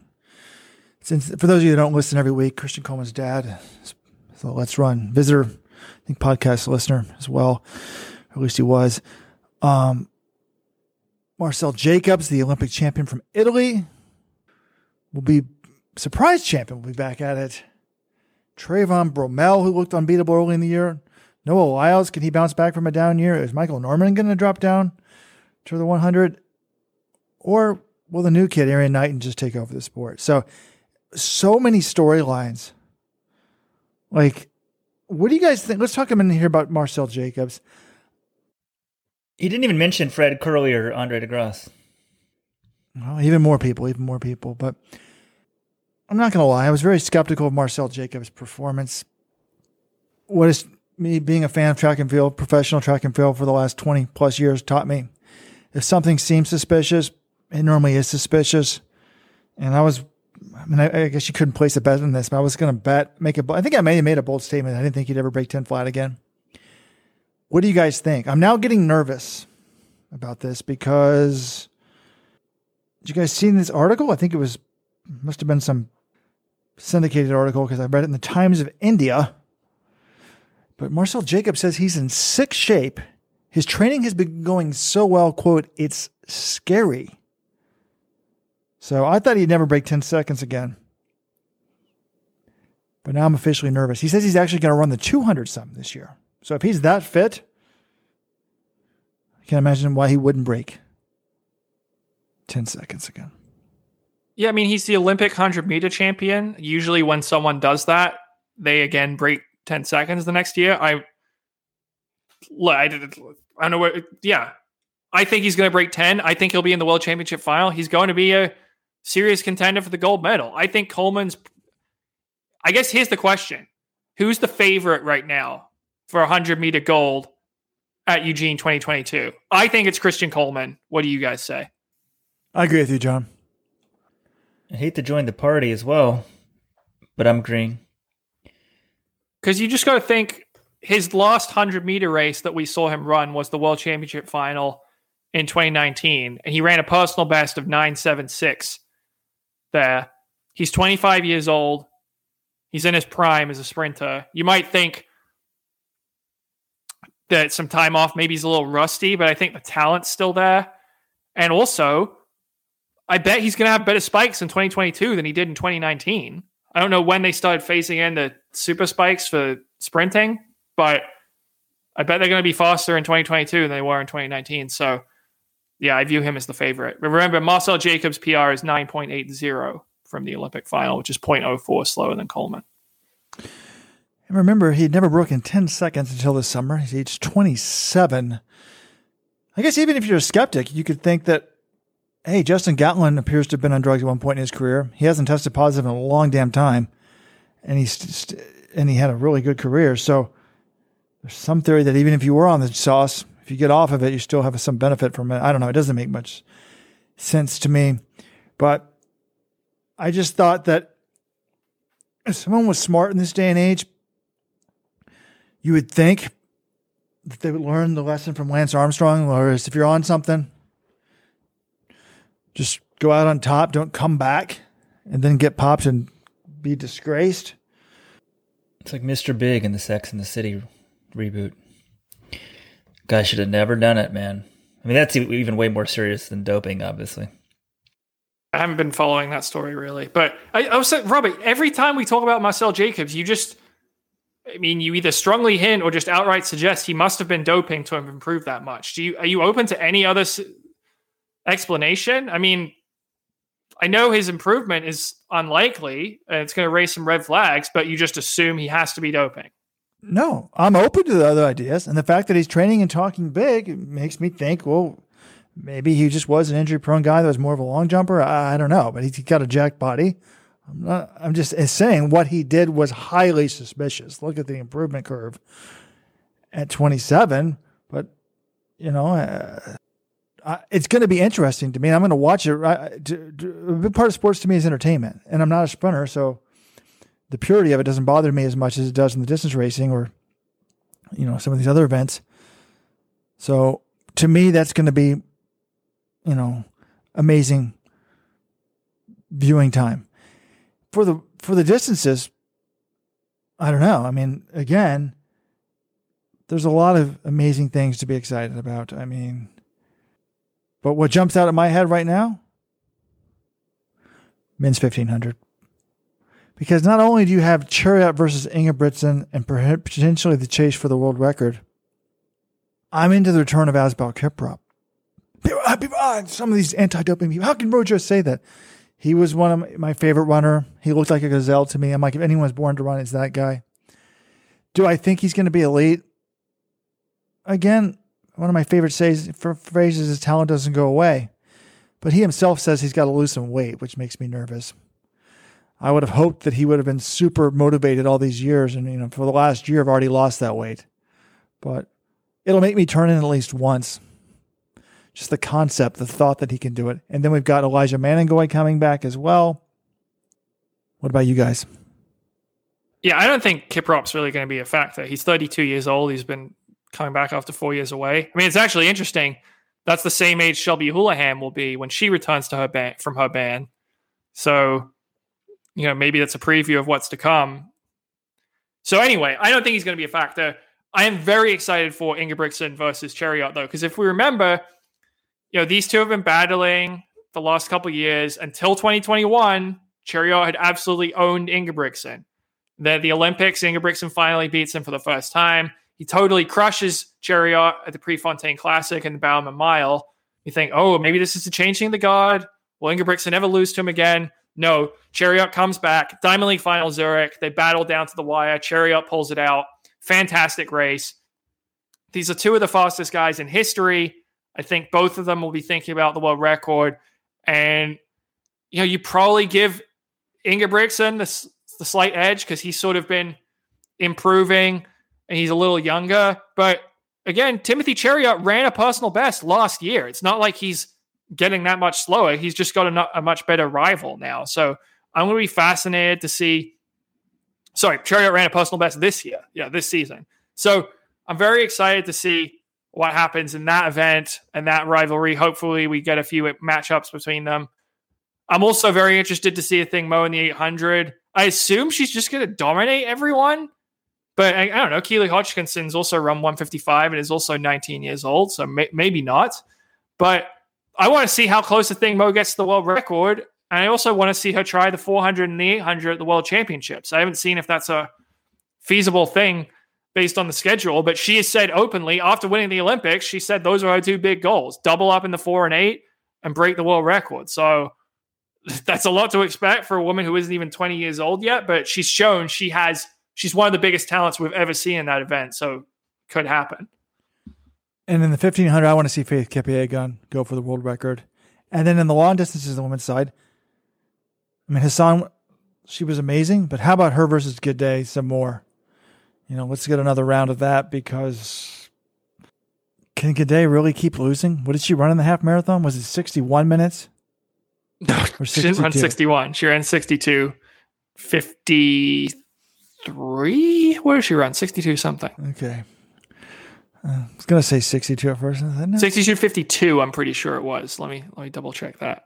Since for those of you that don't listen every week, Christian Coleman's dad. So let's run. Visitor I think podcast listener as well, at least he was. Um, Marcell Jacobs, the Olympic champion from Italy, will be surprise champion. Will be back at it. Trayvon Bromell, who looked unbeatable early in the year. Noah Lyles, can he bounce back from a down year? Is Michael Norman going to drop down to the 100? Or will the new kid, Erriyon Knighton, just take over the sport? So, so many storylines. Like, what do you guys think? Let's talk a minute here about Marcell Jacobs. He didn't even mention Fred Kerley or Andre DeGrasse. Well, even more people, even more people. But I'm not going to lie. I was very skeptical of Marcell Jacobs' performance. What is me being a fan of track and field, professional track and field for the last 20 plus years taught me if something seems suspicious, it normally is suspicious. And I was I mean, I, I, guess you couldn't place a bet on this, but I was going to bet, make a, I think I may have made a bold statement. I didn't think he'd ever break 10 flat again. What do you guys think? I'm now getting nervous about this because did you guys see this article? I think it was, must have been some syndicated article because I read it in the Times of India. But Marcell Jacob says he's in sick shape. His training has been going so well, quote, it's scary. So I thought he'd never break 10 seconds again. But now I'm officially nervous. He says he's actually going to run the 200 something this year. So if he's that fit, I can't imagine why he wouldn't break 10 seconds again. Yeah, I mean, he's the Olympic 100 meter champion. Usually, when someone does that, they again break 10 seconds the next year. I, I, did- I don't know what, yeah. I think he's going to break 10. I think he'll be in the world championship final. He's going to be a serious contender for the gold medal. I think Coleman's, I guess here's the question Who's the favorite right now for 100 meter gold at Eugene 2022? I think it's Christian Coleman. What do you guys say? I agree with you, John. I hate to join the party as well, but I'm green. Because you just got to think his last 100 meter race that we saw him run was the World Championship final in 2019. And he ran a personal best of 976 there. He's 25 years old. He's in his prime as a sprinter. You might think that some time off, maybe he's a little rusty, but I think the talent's still there. And also, I bet he's going to have better spikes in 2022 than he did in 2019. I don't know when they started phasing in the super spikes for sprinting, but I bet they're going to be faster in 2022 than they were in 2019. So, yeah, I view him as the favorite. Remember, Marcell Jacobs' PR is 9.80 from the Olympic final, which is 0.04 slower than Coleman. And remember, he'd never broken 10 seconds until this summer. He's age 27. I guess even if you're a skeptic, you could think that, hey, Justin Gatlin appears to have been on drugs at one point in his career. He hasn't tested positive in a long damn time. And he's st- and he had a really good career. So there's some theory that even if you were on the sauce, if you get off of it, you still have some benefit from it. I don't know. It doesn't make much sense to me. But I just thought that if someone was smart in this day and age, you would think that they would learn the lesson from Lance Armstrong, whereas if you're on something, just go out on top, don't come back, and then get popped and be disgraced. It's like Mr. Big in the Sex and the City reboot. Guy should have never done it, man. I mean, that's e- even way more serious than doping, obviously. I haven't been following that story really, but I, I was saying, Robert, every time we talk about Marcell Jacobs, you just, I mean, you either strongly hint or just outright suggest he must have been doping to have improved that much. Do you are you open to any other s- explanation? I mean, I know his improvement is unlikely and it's going to raise some red flags, but you just assume he has to be doping. No, I'm open to the other ideas. And the fact that he's training and talking big makes me think, well, maybe he just was an injury prone guy that was more of a long jumper. I, I don't know, but he's got a jacked body. I'm not, I'm just saying what he did was highly suspicious. Look at the improvement curve at 27, but you know, uh, I, it's going to be interesting to me. I'm going to watch it. A big part of sports to me is entertainment, and I'm not a sprinter, so the purity of it doesn't bother me as much as it does in the distance racing or you know some of these other events. So to me, that's going to be you know amazing viewing time for the for the distances. I don't know. I mean, again, there's a lot of amazing things to be excited about. I mean, but what jumps out at my head right now? Men's 1500 because not only do you have Cheruiyot versus Ingebrigtsen and potentially the chase for the world record, I'm into the return of Asbel Kiprop. Some of these anti-doping people. How can Rojo say that? He was one of my favorite runner. He looked like a gazelle to me. I'm like, if anyone's born to run, it's that guy. Do I think he's going to be elite? Again, one of my favorite says, phrases is talent doesn't go away. But he himself says he's got to lose some weight, which makes me nervous. I would have hoped that he would have been super motivated all these years. And, you know, for the last year, I've already lost that weight. But it'll make me turn in at least once. Just the concept, the thought that he can do it. And then we've got Elijah Manangoi coming back as well. What about you guys? Yeah, I don't think Kiprop's really going to be a factor. He's 32 years old. He's been coming back after four years away. I mean, it's actually interesting. That's the same age Shelby Houlihan will be when she returns to her ban from her ban. So you know, maybe that's a preview of what's to come. So anyway, I don't think he's going to be a factor. I am very excited for Ingebrigtsen versus Cheruiyot though, because if we remember, you know, these two have been battling the last couple years until 2021. Cheruiyot had absolutely owned Ingebrigtsen. Then the Olympics, Ingebrigtsen finally beats him for the first time. He totally crushes Cheruiyot at the Prefontaine Classic and the Bowerman Mile. You think, oh, maybe this is the changing the guard. Will Ingebrigtsen never lose to him again? No, Cheruiyot comes back. Diamond League final Zurich. They battle down to the wire. Cheruiyot pulls it out. Fantastic race. These are two of the fastest guys in history. I think both of them will be thinking about the world record. And, you know, you probably give Ingebrigtsen the, the slight edge because he's sort of been improving and he's a little younger. But again, Timothy Cheruiyot ran a personal best last year. It's not like he's getting that much slower. He's just got a, a much better rival now. So I'm going to be fascinated to see. Sorry, Cheruiyot ran a personal best this year. Yeah, this season. So I'm very excited to see what happens in that event and that rivalry. Hopefully, we get a few matchups between them. I'm also very interested to see Athing Mu in the 800. I assume she's just going to dominate everyone. But I, I, don't know. Keely Hodgkinson's also run 155 and is also 19 years old, so may, maybe not. But I want to see how close Athing Mu gets to the world record. And I also want to see her try the 400 and the 800 at the world championships. I haven't seen if that's a feasible thing based on the schedule, but she has said openly after winning the Olympics, she said those are her two big goals double up in the four and eight and break the world record. So *laughs* that's a lot to expect for a woman who isn't even 20 years old yet, but she's shown she has, she's one of the biggest talents we've ever seen in that event. So could happen. And in the 1500, I want to see Faith Kipyegon go for the world record. And then in the long distances, the women's side, I mean, Hassan, she was amazing, but how about her versus Gidey some more? You know, let's get another round of that because can Gidey really keep losing? What did she run in the half marathon? Was it 61 minutes? *laughs* No, she didn't run 61. She ran 62. 53? Where did she run? 62 something. Okay. Uh, I was gonna say 62 at first. No. 62 52, I'm pretty sure it was. Let me let me double check that.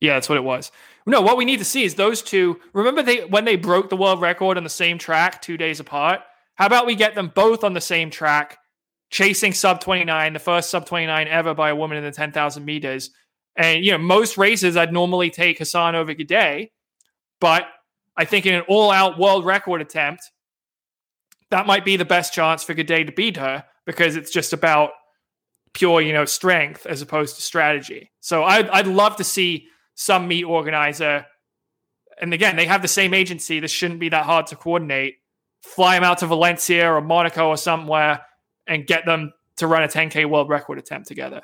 Yeah, that's what it was. No, what we need to see is those two. Remember they when they broke the world record on the same track two days apart? How about we get them both on the same track, chasing sub 29, the first sub 29 ever by a woman in the 10,000 meters. And you know, most races I'd normally take Hassan over Gidey, but I think in an all-out world record attempt, that might be the best chance for Gidey to beat her because it's just about pure, you know, strength as opposed to strategy. So I'd, I'd love to see some meet organizer, and again, they have the same agency. This shouldn't be that hard to coordinate. Fly them out to Valencia or Monaco or somewhere and get them to run a 10K world record attempt together.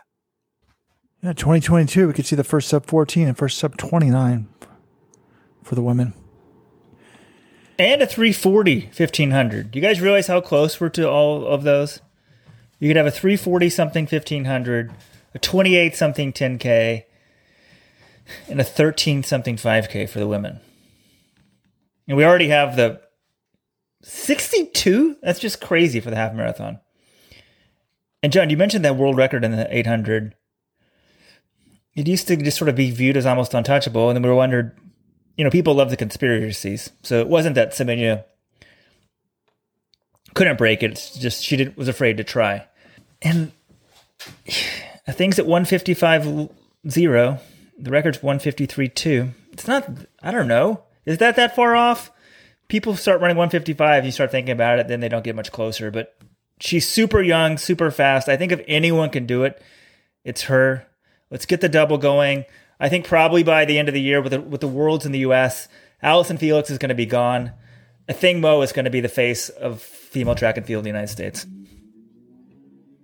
Yeah, 2022, we could see the first sub 14 and first sub 29 for the women and a 340 1500. Do you guys realize how close we're to all of those? You could have a 340 something 1500, a 28 something 10K, and a 13 something 5K for the women. And we already have the 62? That's just crazy for the half marathon. And John, you mentioned that world record in the 800. It used to just sort of be viewed as almost untouchable. And then we wondered, you know, people love the conspiracies. So it wasn't that Semenya couldn't break it. It's just she didn't was afraid to try. And things at 155 0. The record's 153 2. It's not, I don't know. Is that that far off? People start running 155, you start thinking about it, then they don't get much closer. But she's super young, super fast. I think if anyone can do it, it's her. Let's get the double going. I think probably by the end of the year with the, with the worlds in the U.S., Allyson Felix is going to be gone. Athing Mu is going to be the face of female track and field in the United States.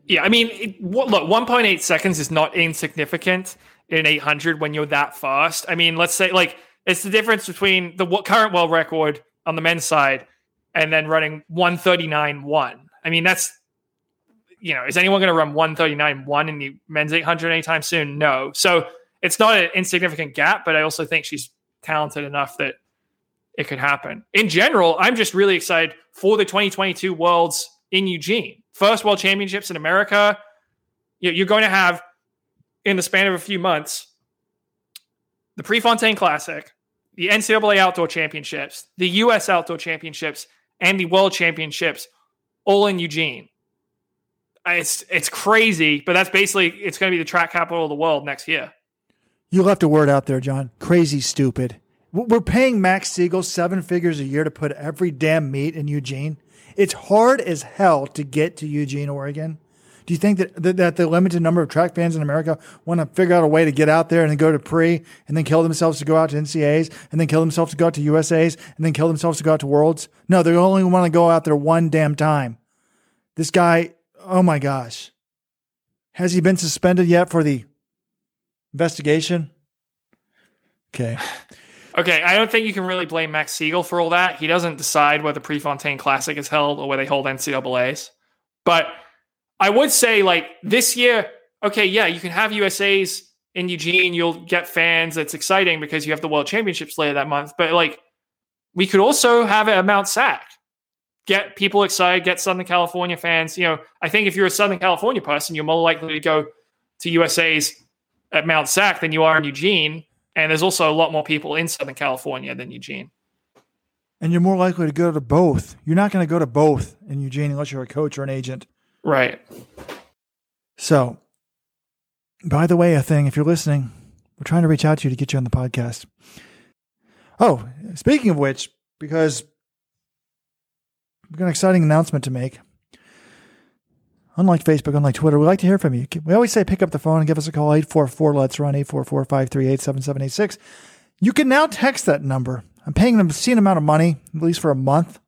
Yeah, I mean, it, look, 1.8 seconds is not insignificant in 800 when you're that fast. I mean, let's say like it's the difference between the current world record on the men's side and then running 139.1. I mean, that's you know, is anyone going to run 139.1 in the men's 800 anytime soon? No. So it's not an insignificant gap, but I also think she's talented enough that it could happen. In general, I'm just really excited for the 2022 Worlds in Eugene. First World Championships in America. You're going to have, in the span of a few months, the Prefontaine Classic, the NCAA Outdoor Championships, the U.S. Outdoor Championships, and the World Championships all in Eugene. It's it's crazy, but that's basically it's going to be the track capital of the world next year. You left a word out there, John. Crazy stupid. We're paying Max Siegel seven figures a year to put every damn meet in Eugene. It's hard as hell to get to Eugene, Oregon. Do you think that, that, the limited number of track fans in America want to figure out a way to get out there and then go to pre and then kill themselves to go out to NCAs and then kill themselves to go out to USAs and then kill themselves to go out to Worlds? No, they only want to go out there one damn time. This guy, oh my gosh. Has he been suspended yet for the investigation? Okay. *sighs* Okay, I don't think you can really blame Max Siegel for all that. He doesn't decide whether Prefontaine Classic is held or where they hold NCAA's. But I would say, like, this year, okay, yeah, you can have USA's in Eugene. You'll get fans. It's exciting because you have the World Championships later that month. But, like, we could also have it at Mount Sac. Get people excited, get Southern California fans. You know, I think if you're a Southern California person, you're more likely to go to USA's at Mount Sac than you are in Eugene and there's also a lot more people in Southern California than Eugene. And you're more likely to go to both. You're not going to go to both in Eugene unless you're a coach or an agent. Right. So, by the way, Athing, if you're listening, we're trying to reach out to you to get you on the podcast. Oh, speaking of which, because we've got an exciting announcement to make. Unlike Facebook, unlike Twitter, we like to hear from you. We always say pick up the phone and give us a call, 844 Let's Run, 844 538 7786. You can now text that number. I'm paying an obscene amount of money, at least for a month,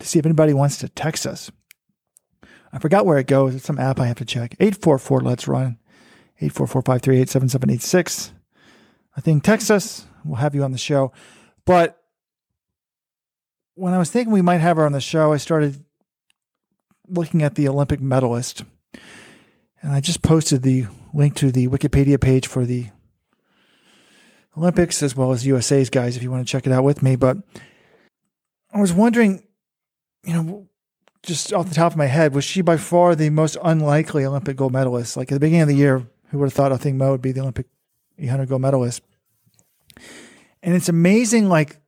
to see if anybody wants to text us. I forgot where it goes. It's some app I have to check. 844 Let's Run, 844 538 7786. I think text us. We'll have you on the show. But when I was thinking we might have her on the show, I started looking at the Olympic medalist. And I just posted the link to the Wikipedia page for the Olympics as well as USA's guys if you want to check it out with me. But I was wondering, you know, just off the top of my head, was she by far the most unlikely Olympic gold medalist? Like at the beginning of the year, who would have thought Athing Mu would be the Olympic 800 gold medalist? And it's amazing, like,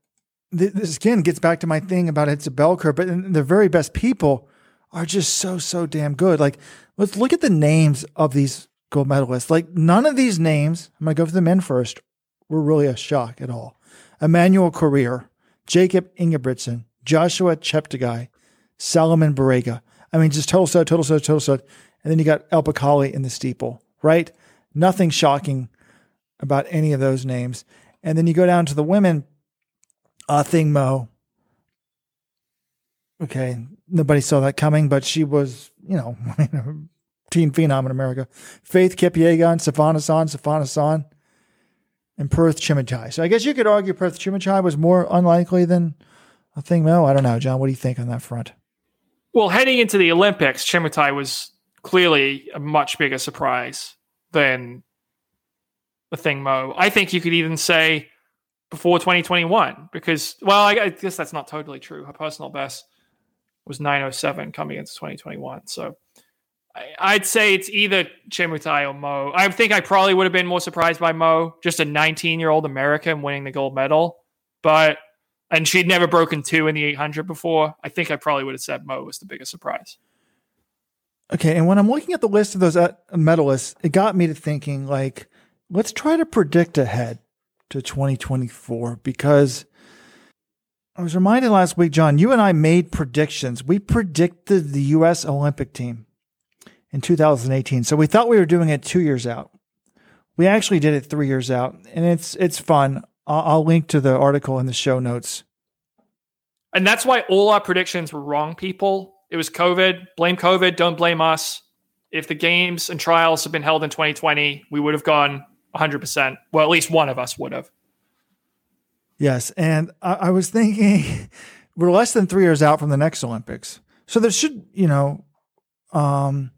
this again gets back to my thing about it's a bell curve, but the very best people are just so, so damn good. Like, let's look at the names of these gold medalists. Like, none of these names, I'm going to go for the men first, were really a shock at all. Emmanuel Korir, Jakob Ingebrigtsen, Joshua Cheptegei, Selemon Barega. I mean, just total stud, total total stud. And then you got El Bakkali in the steeple, right? Nothing shocking about any of those names. And then you go down to the women, uh, Athing Mu. Okay, nobody saw that coming, but she was, you know, *laughs* teen phenom in America. Faith Kipyegon, Sifan Hassan, and Peruth Chemutai. So I guess you could argue Peruth Chemutai was more unlikely than Athing Mu. I don't know, John. What do you think on that front? Well, heading into the Olympics, Chemutai was clearly a much bigger surprise than Athing Mu. I think you could even say before 2021 because, well, I guess that's not totally true. Her personal best was 907 coming into 2021. So I, would say it's either Chemutai or Mo. I think I probably would have been more surprised by Mo, just a 19 year old American winning the gold medal. But, and she'd never broken two in the 800 before. I think I probably would have said Mo was the biggest surprise. Okay. And when I'm looking at the list of those uh, medalists, it got me to thinking, like, let's try to predict ahead to 2024 because I was reminded last week, John, you and I made predictions. We predicted the U.S. Olympic team in 2018. So we thought we were doing it two years out. We actually did it three years out, and it's it's fun. I'll, I'll link to the article in the show notes. And that's why all our predictions were wrong, people. It was COVID. Blame COVID. Don't blame us. If the games and trials had been held in 2020, we would have gone 100%. Well, at least one of us would have. Yes, and I, I was thinking *laughs* we're less than three years out from the next Olympics, so there should, you know, um,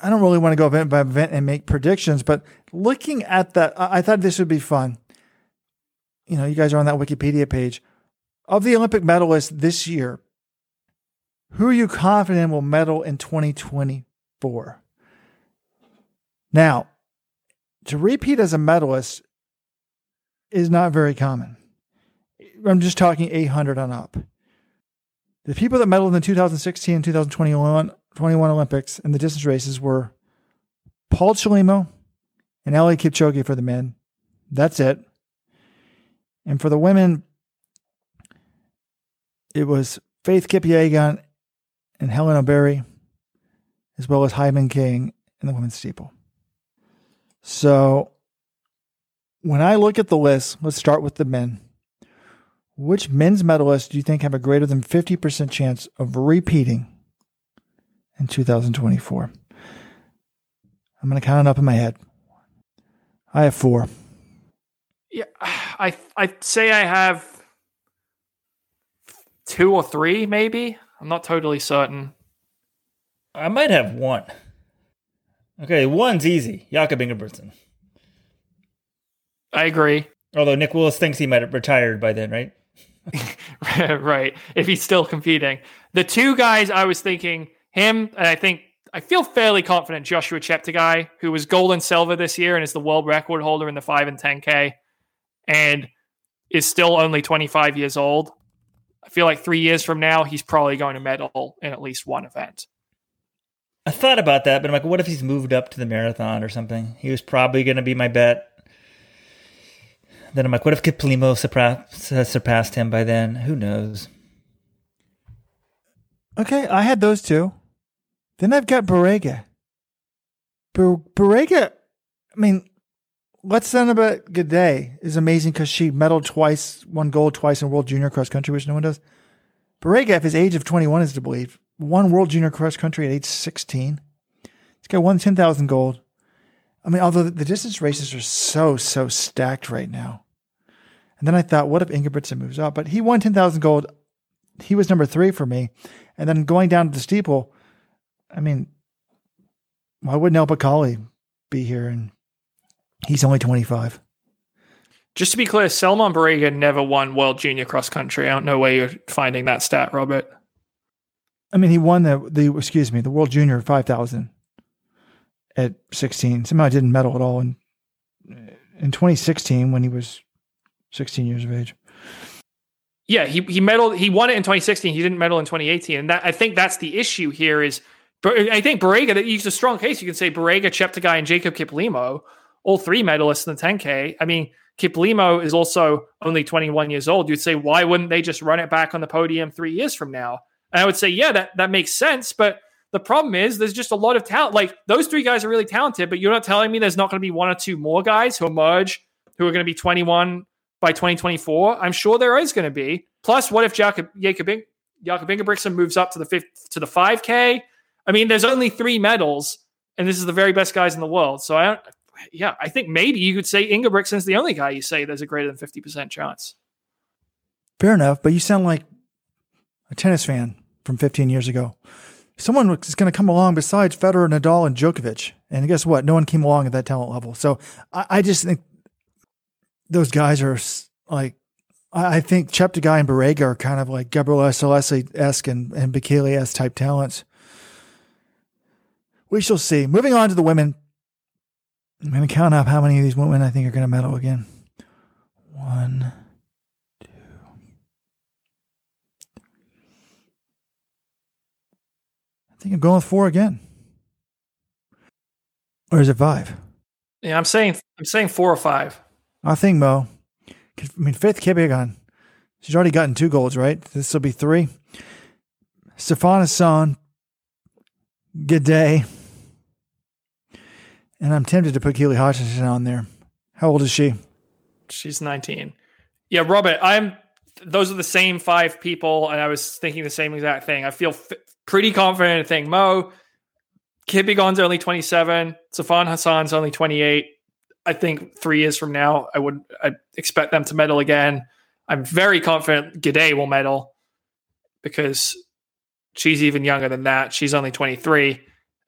I don't really want to go event by event and make predictions, but looking at that, I, I thought this would be fun. You know, you guys are on that Wikipedia page of the Olympic medalists this year. Who are you confident will medal in 2024? Now, to repeat as a medalist is not very common. I'm just talking 800 on up. The people that medaled in the 2016 and 2021 21 Olympics in the distance races were Paul Chelimo and Eliud Kipchoge for the men. That's it. And for the women, it was Faith Kipyegon and Hellen Obiri. as well as Hyvin Kiyeng in the women's steeple. So when I look at the list, let's start with the men. Which men's medalists do you think have a greater than 50% chance of repeating in 2024? I'm going to count it up in my head. I have four. Yeah, I I'd say I have two or three, maybe. I'm not totally certain. I might have one. Okay, one's easy. Jakob Ingebrigtsen. I agree. Although Nick Willis thinks he might have retired by then, right? *laughs* right. If he's still competing. The two guys I was thinking, him, and I think I feel fairly confident Joshua Cheptegei, who was gold and silver this year and is the world record holder in the 5 and 10K and is still only 25 years old. I feel like three years from now, he's probably going to medal in at least one event. I thought about that, but I'm like, what if he's moved up to the marathon or something? He was probably going to be my bet. Then I'm like, what if Kiplimo surpassed, surpassed him by then? Who knows? Okay, I had those two. Then I've got Barega. Bar- Barega, I mean, let's about Gidey is amazing because she medaled twice, won gold twice in World Junior Cross Country, which no one does. Barega, if his age of 21 is to believe, won World Junior Cross Country at age 16. He's got one 10,000 gold. I mean, although the distance races are so, so stacked right now. And then I thought, what if Ingebrigtsen moves up? But he won 10,000 gold. He was number three for me. And then going down to the steeple, I mean, why wouldn't El Bakkali be here? And he's only 25. Just to be clear, Selemon Barega never won World Junior Cross Country. I don't know where you're finding that stat, Robert. I mean, he won the, the excuse me, the World Junior 5000 at 16. Somehow I didn't medal at all in, in 2016 when he was 16 years of age. Yeah, he he medaled. He won it in 2016. He didn't medal in 2018, and that I think that's the issue here. Is I think Barega that use a strong case. You can say Barega, Cheptegei, and Jacob Kiplimo, all three medalists in the 10K. I mean, Kiplimo is also only 21 years old. You'd say why wouldn't they just run it back on the podium three years from now? And I would say yeah, that that makes sense. But the problem is there's just a lot of talent. Like those three guys are really talented, but you're not telling me there's not going to be one or two more guys who emerge who are going to be 21 by 2024. I'm sure there is going to be. Plus, what if Jakob Jakob, Jakob Ingebrigtsen moves up to the fifth to the 5K? I mean, there's only three medals, and this is the very best guys in the world. So I don't. Yeah, I think maybe you could say Ingebrigtsen's the only guy you say there's a greater than 50% chance. Fair enough, but you sound like a tennis fan from 15 years ago. Someone is going to come along besides Federer, Nadal, and Djokovic. And guess what? No one came along at that talent level. So I, I just think those guys are like, I think Cheptegei and Barega are kind of like Gebrselassie esque and, and Bekele esque type talents. We shall see. Moving on to the women. I'm going to count up how many of these women I think are going to medal again. One, I think I'm going with four again. Or is it five? Yeah, I'm saying I'm saying four or five. I think Mo. I mean, Faith Kipyegon. She's already gotten two golds, right? This will be three. Sifan Hassan. Gidey. And I'm tempted to put Keely Hodgkinson on there. How old is she? She's 19. Yeah, Robert, I'm. Those are the same five people, and I was thinking the same exact thing. I feel f- pretty confident in Athing Mu, Kipyegon's only 27. Sifan Hassan's only 28. I think three years from now, I would I expect them to medal again. I'm very confident Gidey will medal because she's even younger than that. She's only 23.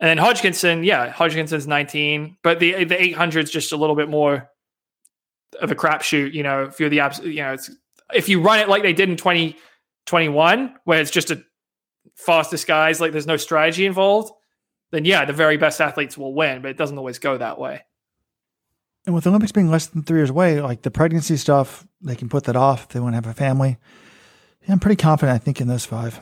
And then Hodgkinson, yeah, Hodgkinson's 19, but the the 800 is just a little bit more of a crapshoot. You know, if you're the absolute, you know, it's if you run it like they did in 2021, where it's just a fastest guys, like there's no strategy involved, then yeah, the very best athletes will win, but it doesn't always go that way. And with the Olympics being less than three years away, like the pregnancy stuff, they can put that off if they want to have a family. Yeah, I'm pretty confident, I think, in those five.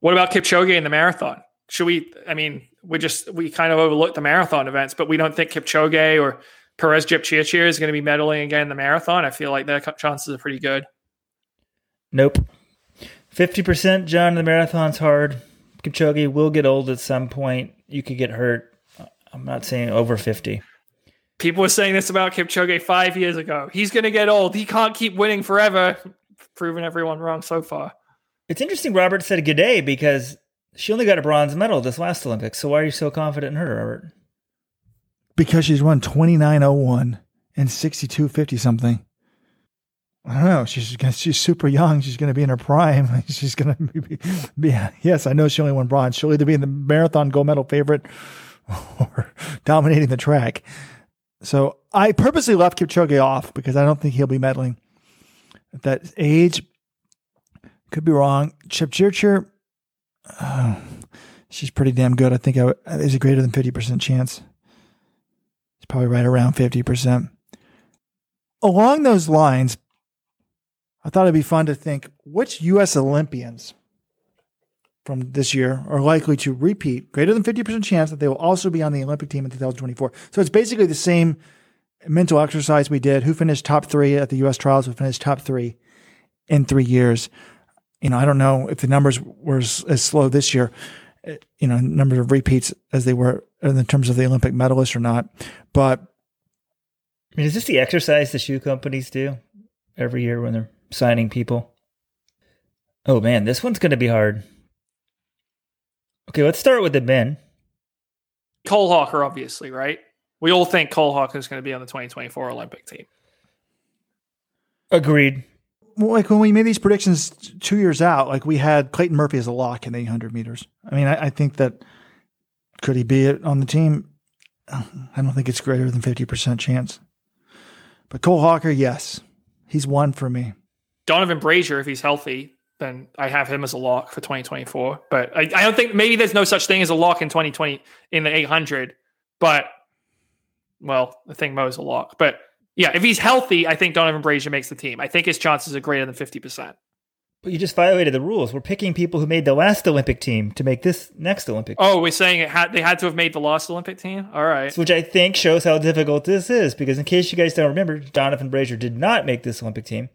What about Kipchoge in the marathon? Should we? I mean, we just we kind of overlooked the marathon events, but we don't think Kipchoge or Peres Jepchirchir is going to be medaling again in the marathon. I feel like their chances are pretty good. Nope. Fifty percent, John. The marathon's hard. Kipchoge will get old at some point. You could get hurt. I'm not saying over 50. People were saying this about Kipchoge five years ago. He's going to get old. He can't keep winning forever. Proving everyone wrong so far. It's interesting Robert said Gidey because she only got a bronze medal this last Olympics. So why are you so confident in her, Robert? Because she's won 2901 and 6250 something. I don't know. She's she's super young. She's going to be in her prime. *laughs* She's going to be, be, Yes, I know she only won bronze. She'll either be in the marathon gold medal favorite *laughs* or dominating the track. So I purposely left Kipchoge off because I don't think he'll be medaling at that age. Could be wrong. Jepchirchir, oh, she's pretty damn good. I think I, there's a greater than 50% chance. It's probably right around 50%. Along those lines, I thought it'd be fun to think which U.S. Olympians from this year are likely to repeat, greater than 50% chance that they will also be on the Olympic team in 2024. So it's basically the same mental exercise we did. Who finished top three at the U.S. trials? Who finished top three in three years? You know, I don't know if the numbers were as, slow this year, you know, number of repeats as they were in terms of the Olympic medalists or not. But I mean, is this the exercise the shoe companies do every year when they're signing people. Oh man, this one's going to be hard. Okay, let's start with the men. Cole Hocker, obviously, right? We all think Cole Hocker is going to be on the 2024 Olympic team. Agreed. Well, like when we made these predictions two years out, like we had Clayton Murphy as a lock in the 800 meters. I mean, I, I think that could he be on the team? I don't think it's greater than 50% chance. But Cole Hocker, yes, he's one for me. Donavan Brazier, if he's healthy, then I have him as a lock for 2024. But I, I, don't think maybe there's no such thing as a lock in 2020 in the 800. But well, I think Mo's a lock. But yeah, if he's healthy, I think Donavan Brazier makes the team. I think his chances are greater than 50%. But you just violated the rules. We're picking people who made the last Olympic team to make this next Olympic. Oh, we're saying it had they had to have made the last Olympic team. All right, which I think shows how difficult this is. Because in case you guys don't remember, Donavan Brazier did not make this Olympic team.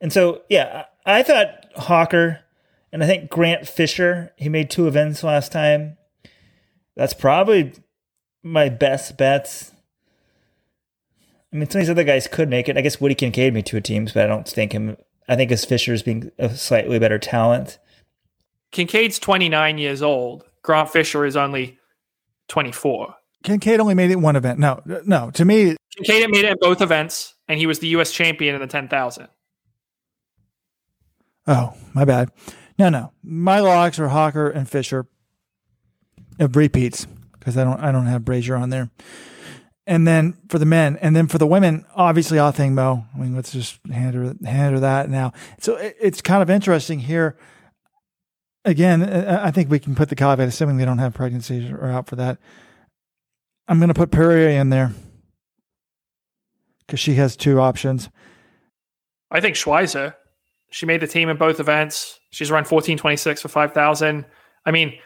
And so, yeah, I thought Hocker and I think Grant Fisher, he made two events last time. That's probably my best bets. I mean, some of these other guys could make it. I guess Woody Kincaid made two teams, but I don't think him. I think as Fisher's being a slightly better talent. Kincaid's 29 years old. Grant Fisher is only 24. Kincaid only made it one event. No, no. To me, Kincaid made it in both events, and he was the U.S. champion in the 10,000. Oh, my bad. No, no. My locks are Hocker and Fisher. Of repeats because I don't I don't have Brazier on there. And then for the men, and then for the women, obviously Athing Mu. I mean, let's just hand her hand her that now. So it, it's kind of interesting here. Again, I think we can put the caveat, assuming they don't have pregnancies or out for that. I'm going to put Perrier in there because she has two options. I think Schweizer she made the team in both events. She's run 1426 for 5,000. I mean,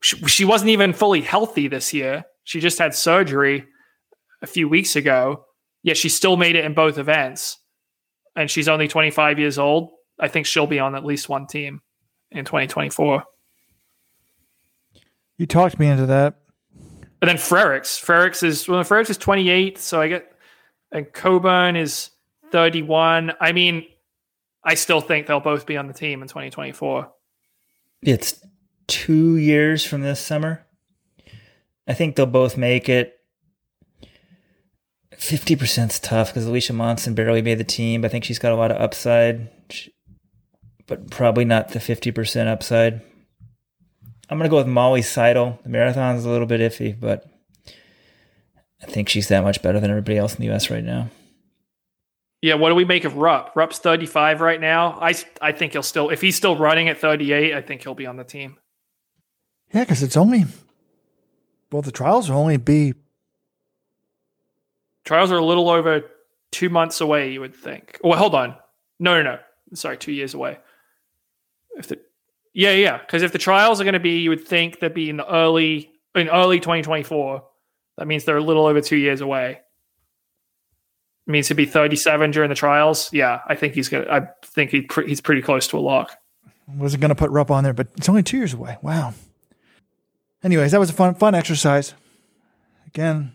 she, she wasn't even fully healthy this year. She just had surgery a few weeks ago. Yet she still made it in both events. And she's only 25 years old. I think she'll be on at least one team in 2024. You talked me into that. And then Frerichs. Frerichs is well, Frerichs is 28, so I get and Coburn is 31. I mean, I still think they'll both be on the team in 2024. It's two years from this summer. I think they'll both make it. 50% is tough because Alicia Monson barely made the team. I think she's got a lot of upside, but probably not the 50% upside. I'm going to go with Molly Seidel. The marathon's a little bit iffy, but I think she's that much better than everybody else in the U.S. right now. Yeah, what do we make of Rupp? Rupp's 35 right now. I, I think he'll still, if he's still running at 38, I think he'll be on the team. Yeah, because it's only, well, the trials will only be. Trials are a little over two months away, you would think. Well, hold on. No, no, no. Sorry, two years away. If the, yeah, yeah. Because if the trials are going to be, you would think they'd be in the early, in early 2024. That means they're a little over two years away means to be 37 during the trials. Yeah, I think he's gonna. I think he he's pretty close to a lock. wasn't going to put Rupp on there, but it's only two years away. Wow. Anyways, that was a fun fun exercise. Again,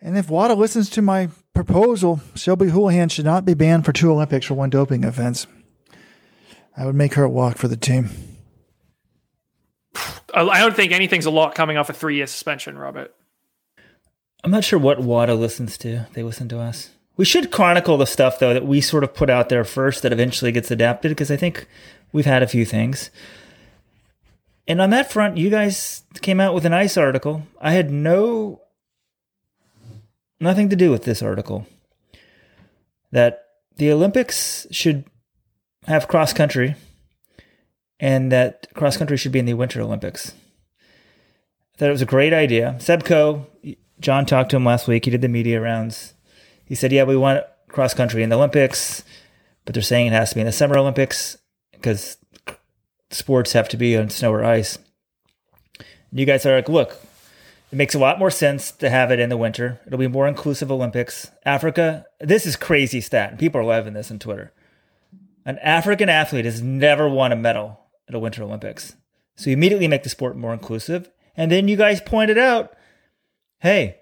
and if WADA listens to my proposal, Shelby Houlihan should not be banned for two Olympics for one doping offense. I would make her walk for the team. I don't think anything's a lot coming off a three year suspension, Robert. I'm not sure what WADA listens to. They listen to us. We should chronicle the stuff though that we sort of put out there first that eventually gets adapted because I think we've had a few things. And on that front, you guys came out with a nice article. I had no nothing to do with this article. That the Olympics should have cross country and that cross country should be in the Winter Olympics. I thought it was a great idea. Seb Coe, John talked to him last week. He did the media rounds. He said, Yeah, we want cross country in the Olympics, but they're saying it has to be in the Summer Olympics because sports have to be on snow or ice. And you guys are like, Look, it makes a lot more sense to have it in the winter. It'll be more inclusive Olympics. Africa, this is crazy stat. People are loving this on Twitter. An African athlete has never won a medal at a Winter Olympics. So you immediately make the sport more inclusive. And then you guys pointed out hey,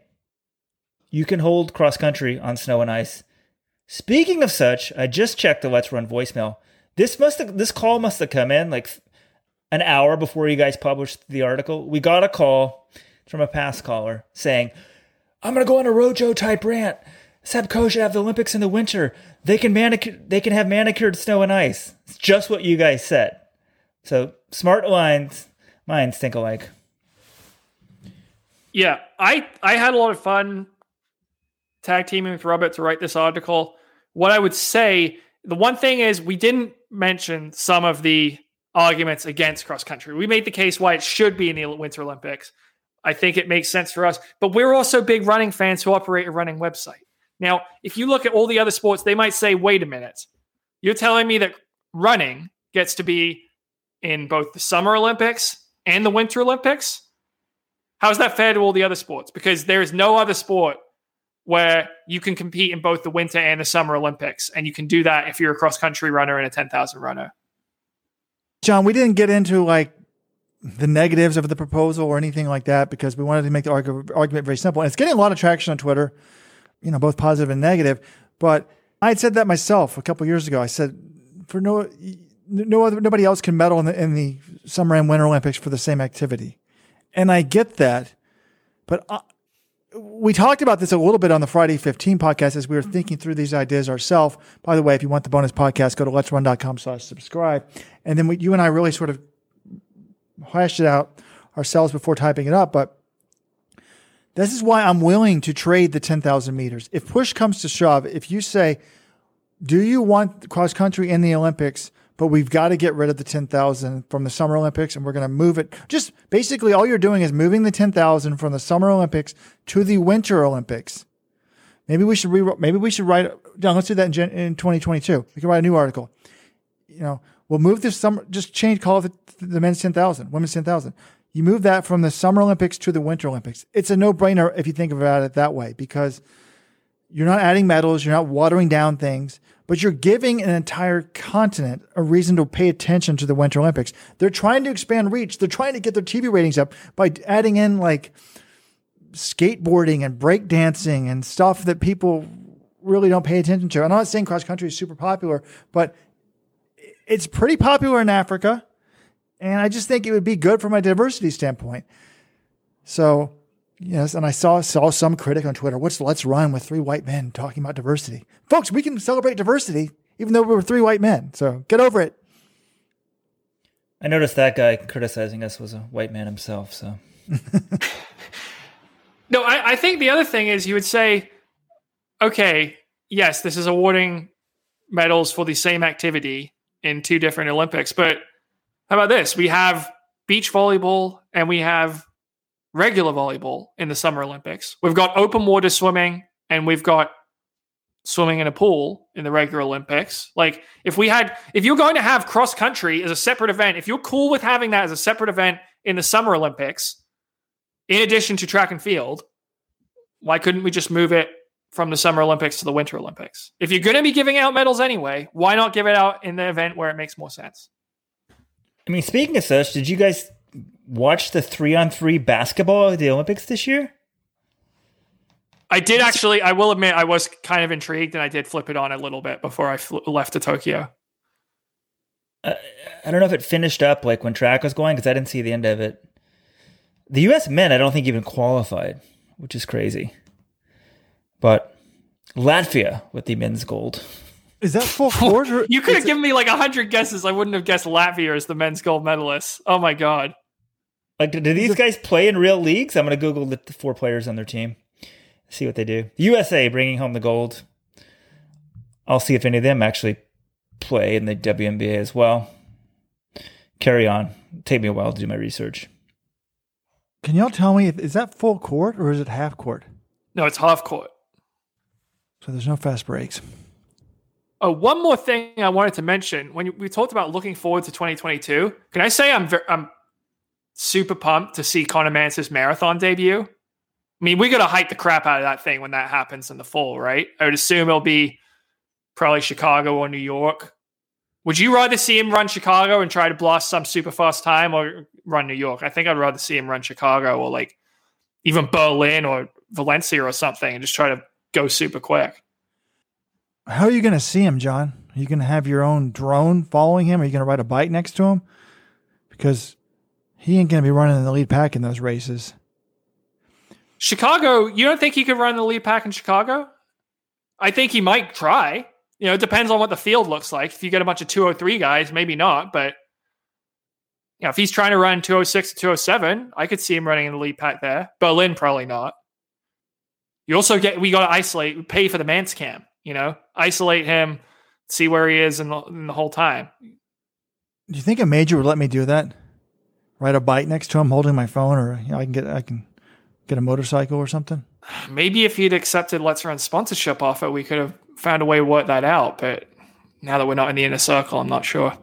you can hold cross country on snow and ice. Speaking of such, I just checked the Let's Run voicemail. This must have, this call must have come in like an hour before you guys published the article. We got a call from a past caller saying, "I'm gonna go on a Rojo type rant. Seb Coe should have the Olympics in the winter. They can manicure, they can have manicured snow and ice. It's just what you guys said. So smart lines, minds think alike. Yeah, I I had a lot of fun tag teaming with Robert to write this article. What I would say, the one thing is we didn't mention some of the arguments against cross country. We made the case why it should be in the Winter Olympics. I think it makes sense for us, but we're also big running fans who operate a running website. Now, if you look at all the other sports, they might say, "Wait a minute, you're telling me that running gets to be in both the Summer Olympics and the Winter Olympics?" How's that fair to all the other sports? Because there is no other sport where you can compete in both the winter and the summer Olympics, and you can do that if you're a cross country runner and a ten thousand runner. John, we didn't get into like the negatives of the proposal or anything like that because we wanted to make the argument very simple. And it's getting a lot of traction on Twitter, you know, both positive and negative. But I had said that myself a couple years ago. I said, for no, no other, nobody else can medal in the, in the summer and winter Olympics for the same activity. And I get that. But I, we talked about this a little bit on the Friday 15 podcast as we were thinking through these ideas ourselves. By the way, if you want the bonus podcast, go to let'srun.com slash subscribe. And then we, you and I really sort of hashed it out ourselves before typing it up. But this is why I'm willing to trade the 10,000 meters. If push comes to shove, if you say, do you want cross country in the Olympics? But we've got to get rid of the 10,000 from the Summer Olympics and we're going to move it. Just basically all you're doing is moving the 10,000 from the Summer Olympics to the Winter Olympics. Maybe we should re- maybe we should write down. Let's do that in, Gen- in 2022. We can write a new article. You know, we'll move this summer. Just change, call it the, the men's 10,000, women's 10,000. You move that from the Summer Olympics to the Winter Olympics. It's a no brainer if you think about it that way because you're not adding medals, you're not watering down things but you're giving an entire continent a reason to pay attention to the Winter Olympics. They're trying to expand reach. They're trying to get their TV ratings up by adding in like skateboarding and breakdancing and stuff that people really don't pay attention to. I'm not saying cross country is super popular, but it's pretty popular in Africa. And I just think it would be good from a diversity standpoint. So Yes, and I saw saw some critic on Twitter. What's let's run with three white men talking about diversity, folks? We can celebrate diversity even though we were three white men. So get over it. I noticed that guy criticizing us was a white man himself. So *laughs* no, I, I think the other thing is you would say, okay, yes, this is awarding medals for the same activity in two different Olympics, but how about this? We have beach volleyball and we have regular volleyball in the Summer Olympics. We've got open water swimming and we've got swimming in a pool in the regular Olympics. Like if we had if you're going to have cross country as a separate event, if you're cool with having that as a separate event in the Summer Olympics in addition to track and field, why couldn't we just move it from the Summer Olympics to the Winter Olympics? If you're going to be giving out medals anyway, why not give it out in the event where it makes more sense? I mean, speaking of such, did you guys watch the three on three basketball at the Olympics this year? I did actually. I will admit, I was kind of intrigued, and I did flip it on a little bit before I fl- left to Tokyo. Uh, I don't know if it finished up like when track was going because I didn't see the end of it. The U.S. men, I don't think even qualified, which is crazy. But Latvia with the men's gold. Is that full court? Or *laughs* You could have is it- given me like hundred guesses. I wouldn't have guessed Latvia as the men's gold medalist. Oh my god! Like, do, do these guys play in real leagues? I'm going to Google the, the four players on their team, see what they do. USA bringing home the gold. I'll see if any of them actually play in the WNBA as well. Carry on. Take me a while to do my research. Can y'all tell me is that full court or is it half court? No, it's half court. So there's no fast breaks. Oh, one more thing I wanted to mention when we talked about looking forward to 2022. Can I say I'm ver- I'm super pumped to see Conner Mantz's marathon debut? I mean, we got to hype the crap out of that thing when that happens in the fall, right? I would assume it'll be probably Chicago or New York. Would you rather see him run Chicago and try to blast some super fast time or run New York? I think I'd rather see him run Chicago or like even Berlin or Valencia or something and just try to go super quick. How are you going to see him, John? Are you going to have your own drone following him? Are you going to ride a bike next to him? Because he ain't going to be running in the lead pack in those races. Chicago, you don't think he could run the lead pack in Chicago? I think he might try. You know, it depends on what the field looks like. If you get a bunch of 203 guys, maybe not, but you know, if he's trying to run 206 to 207, I could see him running in the lead pack there. Berlin, probably not. You also get, we got to isolate, pay for the man's cam, you know, isolate him, see where he is in the, in the whole time. Do you think a major would let me do that? Ride a bike next to him, holding my phone, or you know, I can get I can get a motorcycle or something. Maybe if he'd accepted Let's Run sponsorship offer, we could have found a way to work that out. But now that we're not in the inner circle, I'm not sure.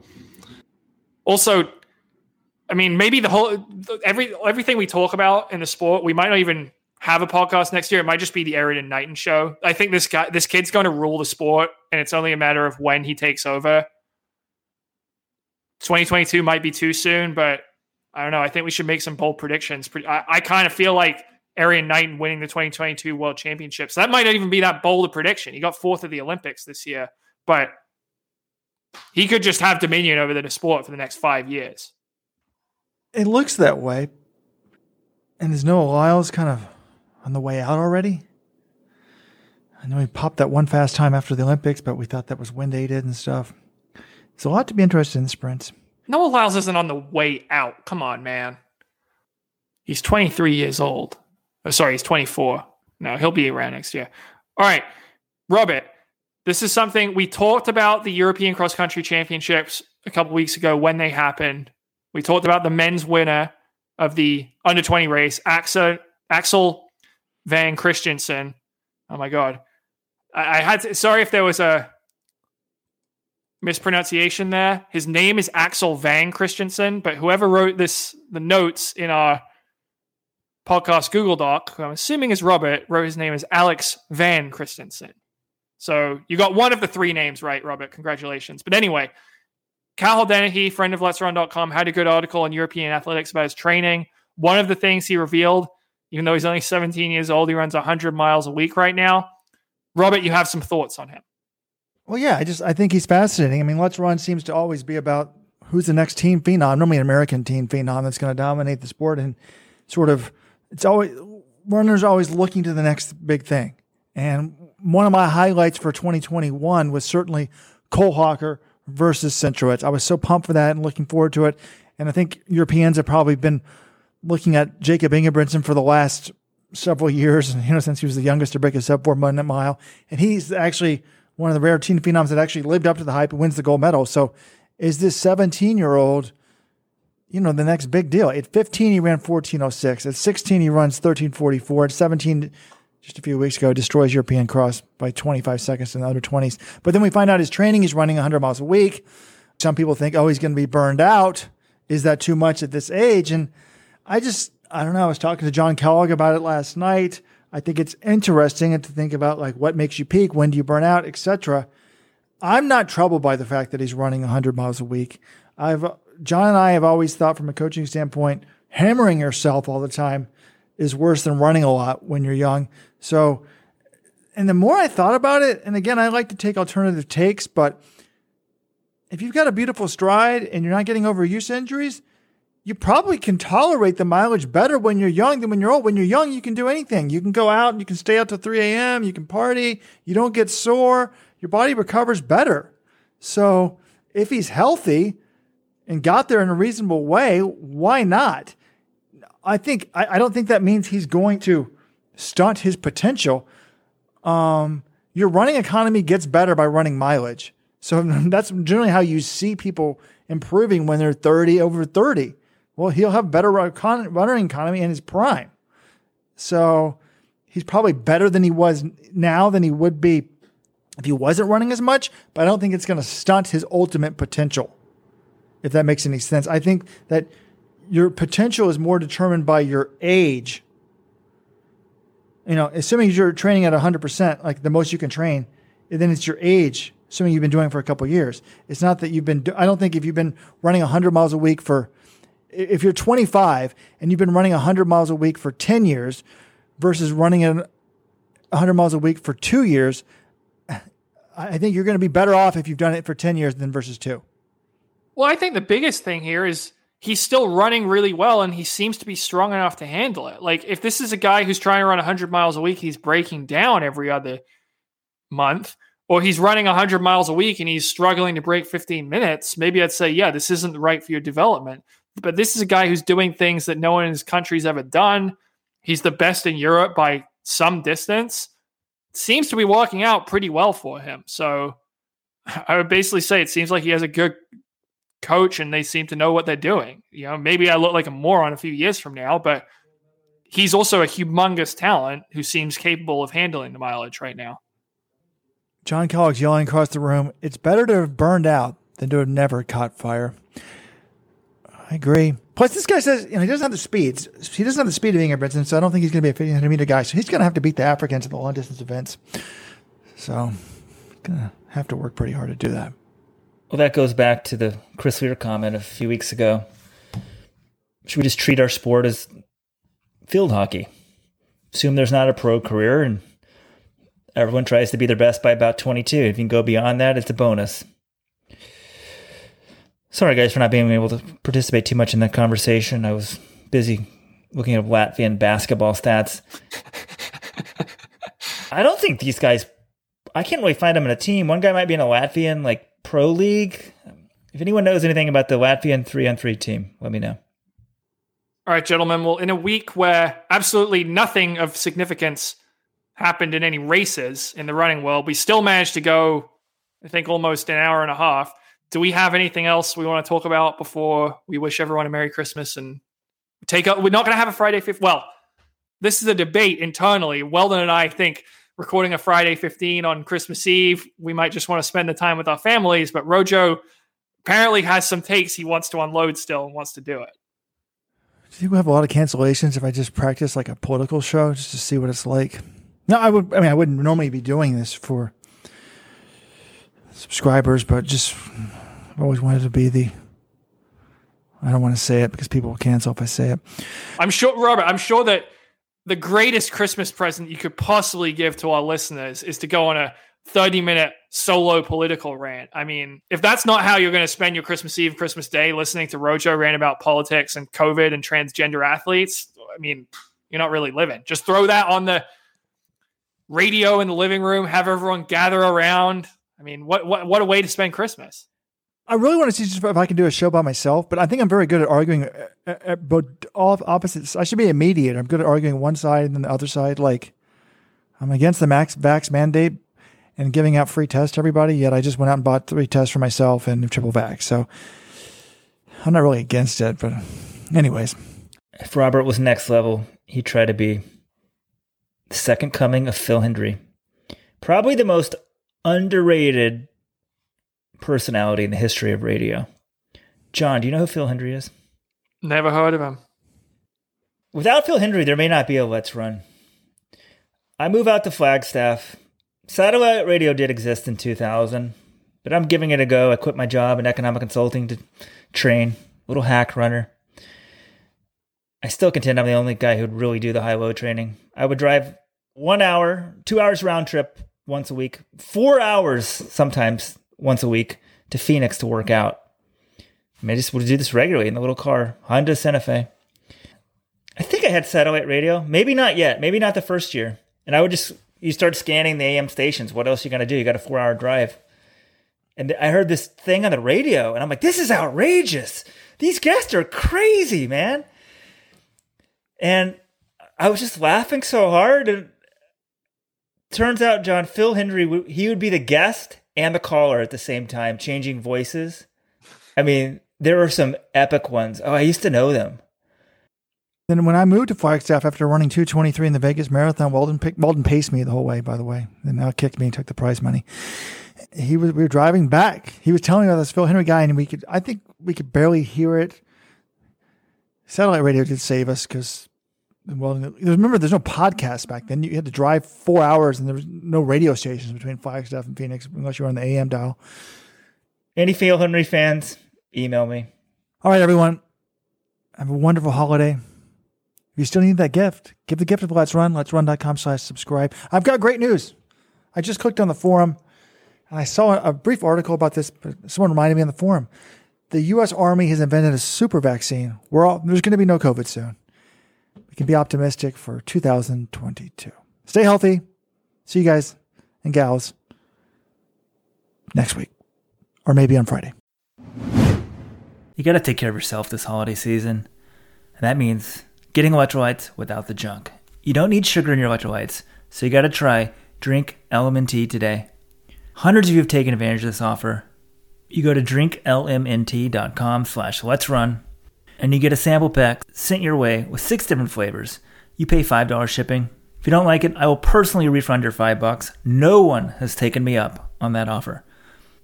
Also, I mean, maybe the whole every everything we talk about in the sport, we might not even have a podcast next year. It might just be the Erriyon Knighton show. I think this guy, this kid's going to rule the sport, and it's only a matter of when he takes over. 2022 might be too soon, but I don't know. I think we should make some bold predictions. I, I kind of feel like Erriyon Knighton winning the 2022 World Championships. That might not even be that bold a prediction. He got fourth at the Olympics this year, but he could just have dominion over the sport for the next five years. It looks that way. And is Noah Lyles kind of on the way out already? I know he popped that one fast time after the Olympics, but we thought that was wind aided and stuff. It's a lot to be interested in sprints. Noah Lyles isn't on the way out. Come on, man. He's 23 years old. Oh, sorry, he's 24. No, he'll be around next year. All right, Robert. This is something we talked about the European Cross Country Championships a couple weeks ago when they happened. We talked about the men's winner of the under 20 race, Axel, Axel Vang Christensen. Oh my God. I, I had to, sorry if there was a mispronunciation there. His name is Axel Vang Christensen, but whoever wrote this, the notes in our podcast Google Doc, who I'm assuming is Robert, wrote his name as Alex Van Christensen. So you got one of the three names right, Robert. Congratulations. But anyway, Cathal Dennehy, friend of Let'sRun.com, had a good article on European athletics about his training. One of the things he revealed, even though he's only 17 years old, he runs 100 miles a week right now. Robert, you have some thoughts on him. Well, yeah, I just I think he's fascinating. I mean, Let's Run seems to always be about who's the next team phenom, normally an American team phenom that's going to dominate the sport, and sort of it's always runners are always looking to the next big thing. And one of my highlights for 2021 was certainly Cole Hocker versus Centrowitz. I was so pumped for that and looking forward to it. And I think Europeans have probably been looking at Jakob Ingebrigtsen for the last several years, you know, since he was the youngest to break a sub four minute mile. And he's actually one of the rare teen phenoms that actually lived up to the hype and wins the gold medal. So is this 17 year old, you know, the next big deal? At 15, he ran 1406. At 16, he runs 1344. At 17, just a few weeks ago, destroys European cross by 25 seconds in the under 20s. But then we find out his training, he's running 100 miles a week. Some people think, oh, he's going to be burned out. Is that too much at this age? And I just, I don't know. I was talking to John Kellogg about it last night. I think it's interesting to think about like what makes you peak, when do you burn out, etc. I'm not troubled by the fact that he's running 100 miles a week. I've John and I have always thought from a coaching standpoint, hammering yourself all the time is worse than running a lot when you're young. So, and the more I thought about it, and again, I like to take alternative takes, but if you've got a beautiful stride and you're not getting overuse injuries, you probably can tolerate the mileage better when you're young than when you're old. When you're young, you can do anything. You can go out and you can stay out till 3 a.m. You can party. You don't get sore. Your body recovers better. So if he's healthy and got there in a reasonable way, why not? I think I, I don't think that means he's going to stunt his potential. Um, your running economy gets better by running mileage. So *laughs* that's generally how you see people improving when they're 30 over 30. Well, he'll have better running economy in his prime. So he's probably better than he was now than he would be if he wasn't running as much, but I don't think it's going to stunt his ultimate potential. If that makes any sense. I think that your potential is more determined by your age. You know, assuming you're training at 100%, like the most you can train, then it's your age assuming you've been doing it for a couple years. It's not that you've been, I don't think if you've been running 100 miles a week for, if you're 25 and you've been running 100 miles a week for 10 years versus running 100 miles a week for two years, I think you're going to be better off if you've done it for 10 years than versus two. Well, I think the biggest thing here is he's still running really well and he seems to be strong enough to handle it. Like, if this is a guy who's trying to run 100 miles a week, he's breaking down every other month or he's running 100 miles a week and he's struggling to break 15 minutes, maybe I'd say, yeah, this isn't right for your development. But this is a guy who's doing things that no one in his country's ever done. He's the best in Europe by some distance. Seems to be working out pretty well for him. So *laughs* I would basically say it seems like he has a good coach and they seem to know what they're doing. You know, maybe I look like a moron a few years from now, but he's also a humongous talent who seems capable of handling the mileage right now. John Kellogg's yelling across the room, it's better to have burned out than to have never caught fire. I agree. Plus, this guy says you know, he doesn't have the speed. He doesn't have the speed of Ingebrigtsen, so I don't think he's going to be a 1500 meter guy. So he's going to have to beat the Africans in the long distance events. So, going to have to work pretty hard to do that. Well, that goes back to the Chris Weir comment a few weeks ago. Should we just treat our sport as field hockey? Assume there's not a pro career and Everyone tries to be their best by about 22. If you can go beyond that, it's a bonus. Sorry, guys, for not being able to participate too much in that conversation. I was busy looking at Latvian basketball stats. *laughs* I don't think these guys. I can't really find them in a team. One guy might be in a Latvian like pro league. If anyone knows anything about the Latvian three on three team, let me know. All right, gentlemen. Well, in a week where absolutely nothing of significance happened in any races in the running world. We still managed to go, I think, almost an hour and a half. Do we have anything else we want to talk about before we wish everyone a Merry Christmas and take up? We're not going to have a Friday 15. Well, this is a debate internally. Weldon and I think recording a Friday 15 on Christmas Eve, we might just want to spend the time with our families. But Rojo apparently has some takes he wants to unload still and wants to do it. Do you think we have a lot of cancellations if I just practice like a political show just to see what it's like? No, I would. I mean, I wouldn't normally be doing this for subscribers, but just I've always wanted to be the. I don't want to say it because people will cancel if I say it. I'm sure, Robert. I'm sure that the greatest Christmas present you could possibly give to our listeners is to go on a 30 minute solo political rant. I mean, if that's not how you're going to spend your Christmas Eve, Christmas Day, listening to Rojo rant about politics and COVID and transgender athletes, I mean, you're not really living. Just throw that on the radio in the living room, have everyone gather around. I mean, what what what a way to spend Christmas. I really want to see if I can do a show by myself, but I think I'm very good at arguing at uh, uh, both all opposites. I should be a mediator. I'm good at arguing one side and then the other side. Like I'm against the max vax mandate and giving out free tests to everybody. Yet I just went out and bought three tests for myself and triple vax. So I'm not really against it, but anyways. If Robert was next level, he'd try to be the second coming of Phil Hendrie. Probably the most underrated personality in the history of radio. John, do you know who Phil Hendrie is? Never heard of him. Without Phil Hendrie, there may not be a Let's Run. I move out to Flagstaff. Satellite radio did exist in 2000, but I'm giving it a go. I quit my job in economic consulting to train. little hack runner. I still contend I'm the only guy who'd really do the high low training. I would drive one hour, two hours round trip once a week, four hours sometimes once a week to Phoenix to work out. I, mean, I just would do this regularly in the little car, Honda Santa Fe. I think I had satellite radio. Maybe not yet. Maybe not the first year. And I would just you start scanning the AM stations. What else are you gonna do? You got a four hour drive. And I heard this thing on the radio, and I'm like, this is outrageous. These guests are crazy, man. And I was just laughing so hard. And turns out, John, Phil Hendrie, he would be the guest and the caller at the same time, changing voices. I mean, there were some epic ones. Oh, I used to know them. Then when I moved to Flagstaff after running 223 in the Vegas Marathon, Weldon picked, Weldon paced me the whole way, by the way, and now kicked me and took the prize money. He was we were driving back. He was telling me about this Phil Hendrie guy, and we could I think we could barely hear it. Satellite radio did save us because well, remember there's no podcast back then. You had to drive four hours, and there was no radio stations between Flagstaff and Phoenix unless you were on the AM dial. Any Phil Hendrie fans, email me. All right, everyone. Have a wonderful holiday. If you still need that gift, give the gift of Let's Run, Let's let'srun.com slash subscribe. I've got great news. I just clicked on the forum and I saw a brief article about this, but someone reminded me on the forum. The U.S. Army has invented a super vaccine. We're all, there's going to be no COVID soon. We can be optimistic for 2022. Stay healthy. See you guys and gals next week or maybe on Friday. You got to take care of yourself this holiday season. And that means getting electrolytes without the junk. You don't need sugar in your electrolytes, so you got to try Drink LMNT today. Hundreds of you have taken advantage of this offer. You go to drinklmnt.com slash let's run, and you get a sample pack sent your way with six different flavors. You pay $5 shipping. If you don't like it, I will personally refund your five bucks. No one has taken me up on that offer.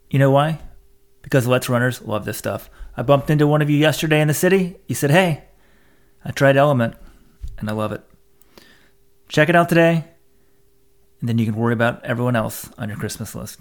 You know why? Because Let's Runners love this stuff. I bumped into one of you yesterday in the city. You said, hey, I tried LMNT and I love it. Check it out today, and then you can worry about everyone else on your Christmas list.